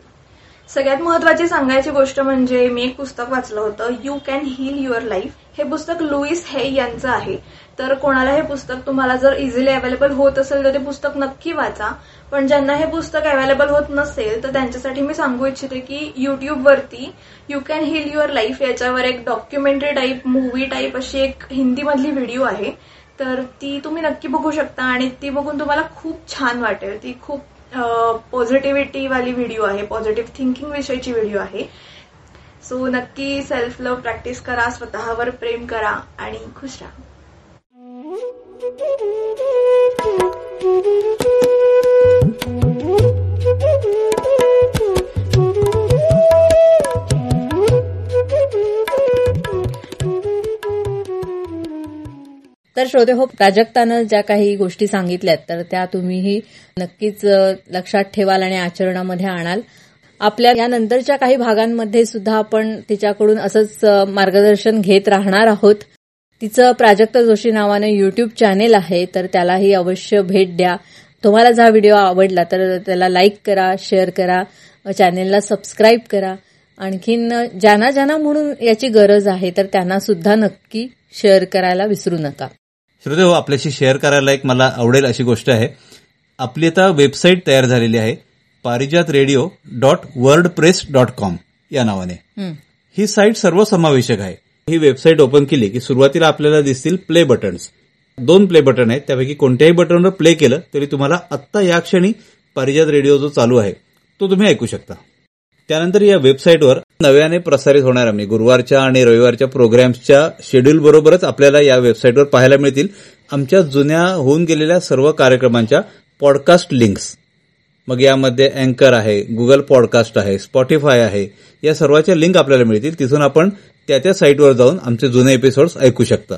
सगळ्यात महत्वाची सांगायची गोष्ट म्हणजे मी एक पुस्तक वाचलं होतं you can heal your life हे पुस्तक लुईस हे यांचं आहे. तर कोणाला हे पुस्तक तुम्हाला जर इझिली अवेलेबल होत असेल तर ते पुस्तक नक्की वाचा. पण ज्यांना हे पुस्तक अवेलेबल होत नसेल तर त्यांच्यासाठी मी सांगू इच्छिते की युट्यूबवरती you can heal your life याच्यावर एक डॉक्युमेंटरी टाईप मूवी टाईप अशी एक हिंदीमधली व्हिडिओ आहे. तर ती तुम्ही नक्की बघू शकता आणि ती बघून तुम्हाला खूप छान वाटेल. ती खूप पॉझिटिव्हिटी वाली व्हिडिओ आहे. पॉझिटिव्ह थिंकिंग विषयीची व्हिडिओ आहे. सो नक्की सेल्फ लव्ह प्रॅक्टिस करा स्वतःवर प्रेम करा आणि खुश राहा. तर श्रोते हो प्राजक्तानं ज्या काही गोष्टी सांगितल्यात तर त्या तुम्हीही नक्कीच लक्षात ठेवाल आणि आचरणामध्ये आणाल. आपल्या या नंतरच्या काही भागांमध्ये सुद्धा आपण तिच्याकडून असंच मार्गदर्शन घेत राहणार आहोत. तिचं प्राजक्ता जोशी नावानं युट्यूब चॅनेल आहे तर त्यालाही अवश्य भेट द्या. तुम्हाला जर हा व्हिडिओ आवडला तर त्याला लाईक करा शेअर करा चॅनेलला सबस्क्राईब करा. आणखीन ज्यांना ज्यांना म्हणून याची गरज आहे तर त्यांना सुद्धा नक्की शेअर करायला विसरू नका. श्रोते हो आपल्याशी शेअर करायला एक मला आवडेल अशी गोष्ट आहे. आपली आता वेबसाईट तयार झालेली आहे Parijat radio dot wordpress dot com या नावाने. हं. ही साईट सर्वसमावेशक आहे. ही वेबसाईट ओपन केली की सुरुवातीला आपल्याला दिसतील प्ले बटन्स दोन प्ले बटन आहेत त्यापैकी कोणत्याही बटनवर प्ले केलं तरी तुम्हाला आत्ता या क्षणी पारिजात रेडिओ जो चालू आहे तो तुम्ही ऐकू शकता. त्यानंतर या वेबसाईटवर नव्याने प्रसारित होणार आम्ही गुरुवारच्या आणि रविवारच्या प्रोग्राम्सच्या शेड्यूल बरोबरच आपल्याला या वेबसाईटवर पाहायला मिळतील. आमच्या जुन्या होऊन गेलेल्या सर्व कार्यक्रमांच्या पॉडकास्ट लिंक्स मग यामध्ये अँकर आहे गुगल पॉडकास्ट आहे स्पॉटीफाय आहे. या सर्वाच्या लिंक आपल्याला मिळतील. तिथून आपण त्या त्या साईटवर जाऊन आमचे जुने एपिसोड्स ऐकू शकता.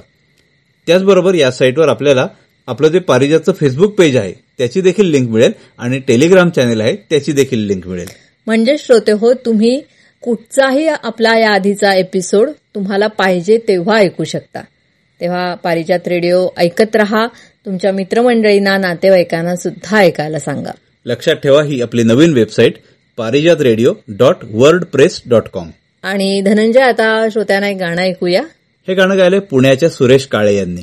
त्याचबरोबर या साईटवर आपल्याला आपलं जे पारिजातचं फेसबुक पेज आहे त्याची देखील लिंक मिळेल आणि टेलिग्राम चॅनेल आहे त्याची देखील लिंक मिळेल. म्हणजे श्रोते हो तुम्ही कुठचाही आपला या आधीचा एपिसोड तुम्हाला पाहिजे तेव्हा ऐकू शकता. तेव्हा पारिजात रेडिओ ऐकत रहा तुमच्या मित्रमंडळींना नातेवाईकांना सुद्धा ऐकायला सांगा. लक्षात ठेवा ही आपली नवीन website Parijat radio dot wordpress dot com आणि धनंजय आता श्रोत्यांना एक गाणं ऐकूया. हे गाणं गायलंय पुण्याच्या सुरेश काळे यांनी.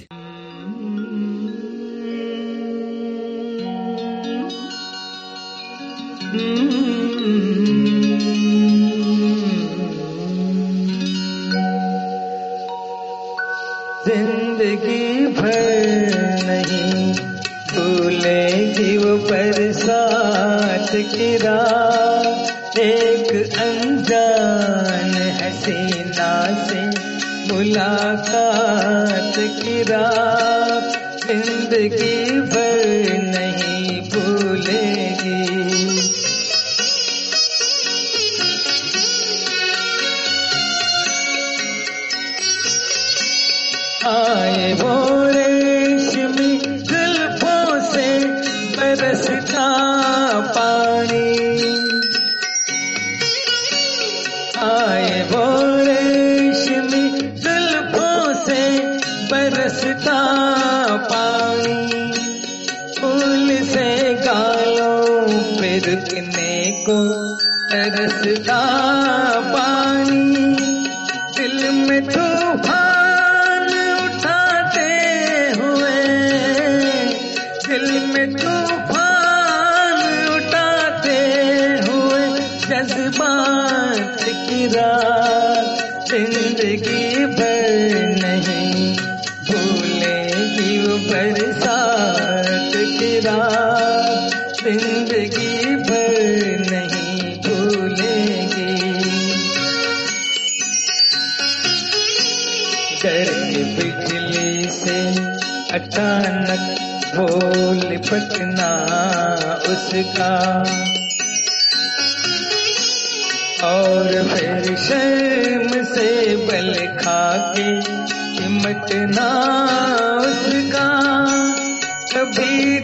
ज़िंदगी भर नहीं भूलेगी वो बरसात की रात एक अनजान हसीना से मुलाकात की रात ज़िंदगी भर तरसता डर बिजली से अचानक बोल पटना उसका। और फिर शर्म से बल खा के सिमटना उसका। कभी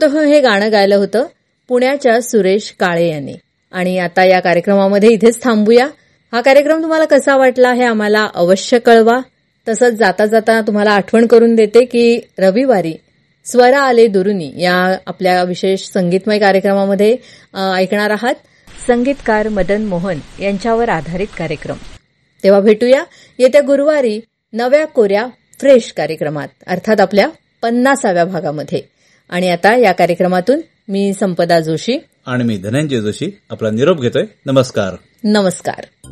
श्रोतो हे गाणं गायलं होतं पुण्याच्या सुरेश काळे यांनी. आणि आता या कार्यक्रमामध्ये इथेच थांबूया. हा कार्यक्रम तुम्हाला कसा वाटला हे आम्हाला अवश्य कळवा. तसंच जाता जाता तुम्हाला आठवण करून देते की रविवारी स्वरा आले दुरुनी या आपल्या विशेष संगीतमय कार्यक्रमामध्ये ऐकणार आहात. संगीतकार मदन मोहन यांच्यावर आधारित कार्यक्रम. तेव्हा भेटूया. येत्या गुरुवारी नव्या कोऱ्या फ्रेश कार्यक्रमात. अर्थात आपल्या पन्नासाव्या भागामध्ये. आणि आता या कार्यक्रमातून मी संपदा जोशी आणि मी धनंजय जोशी आपला निरोप घेतोय. नमस्कार. नमस्कार.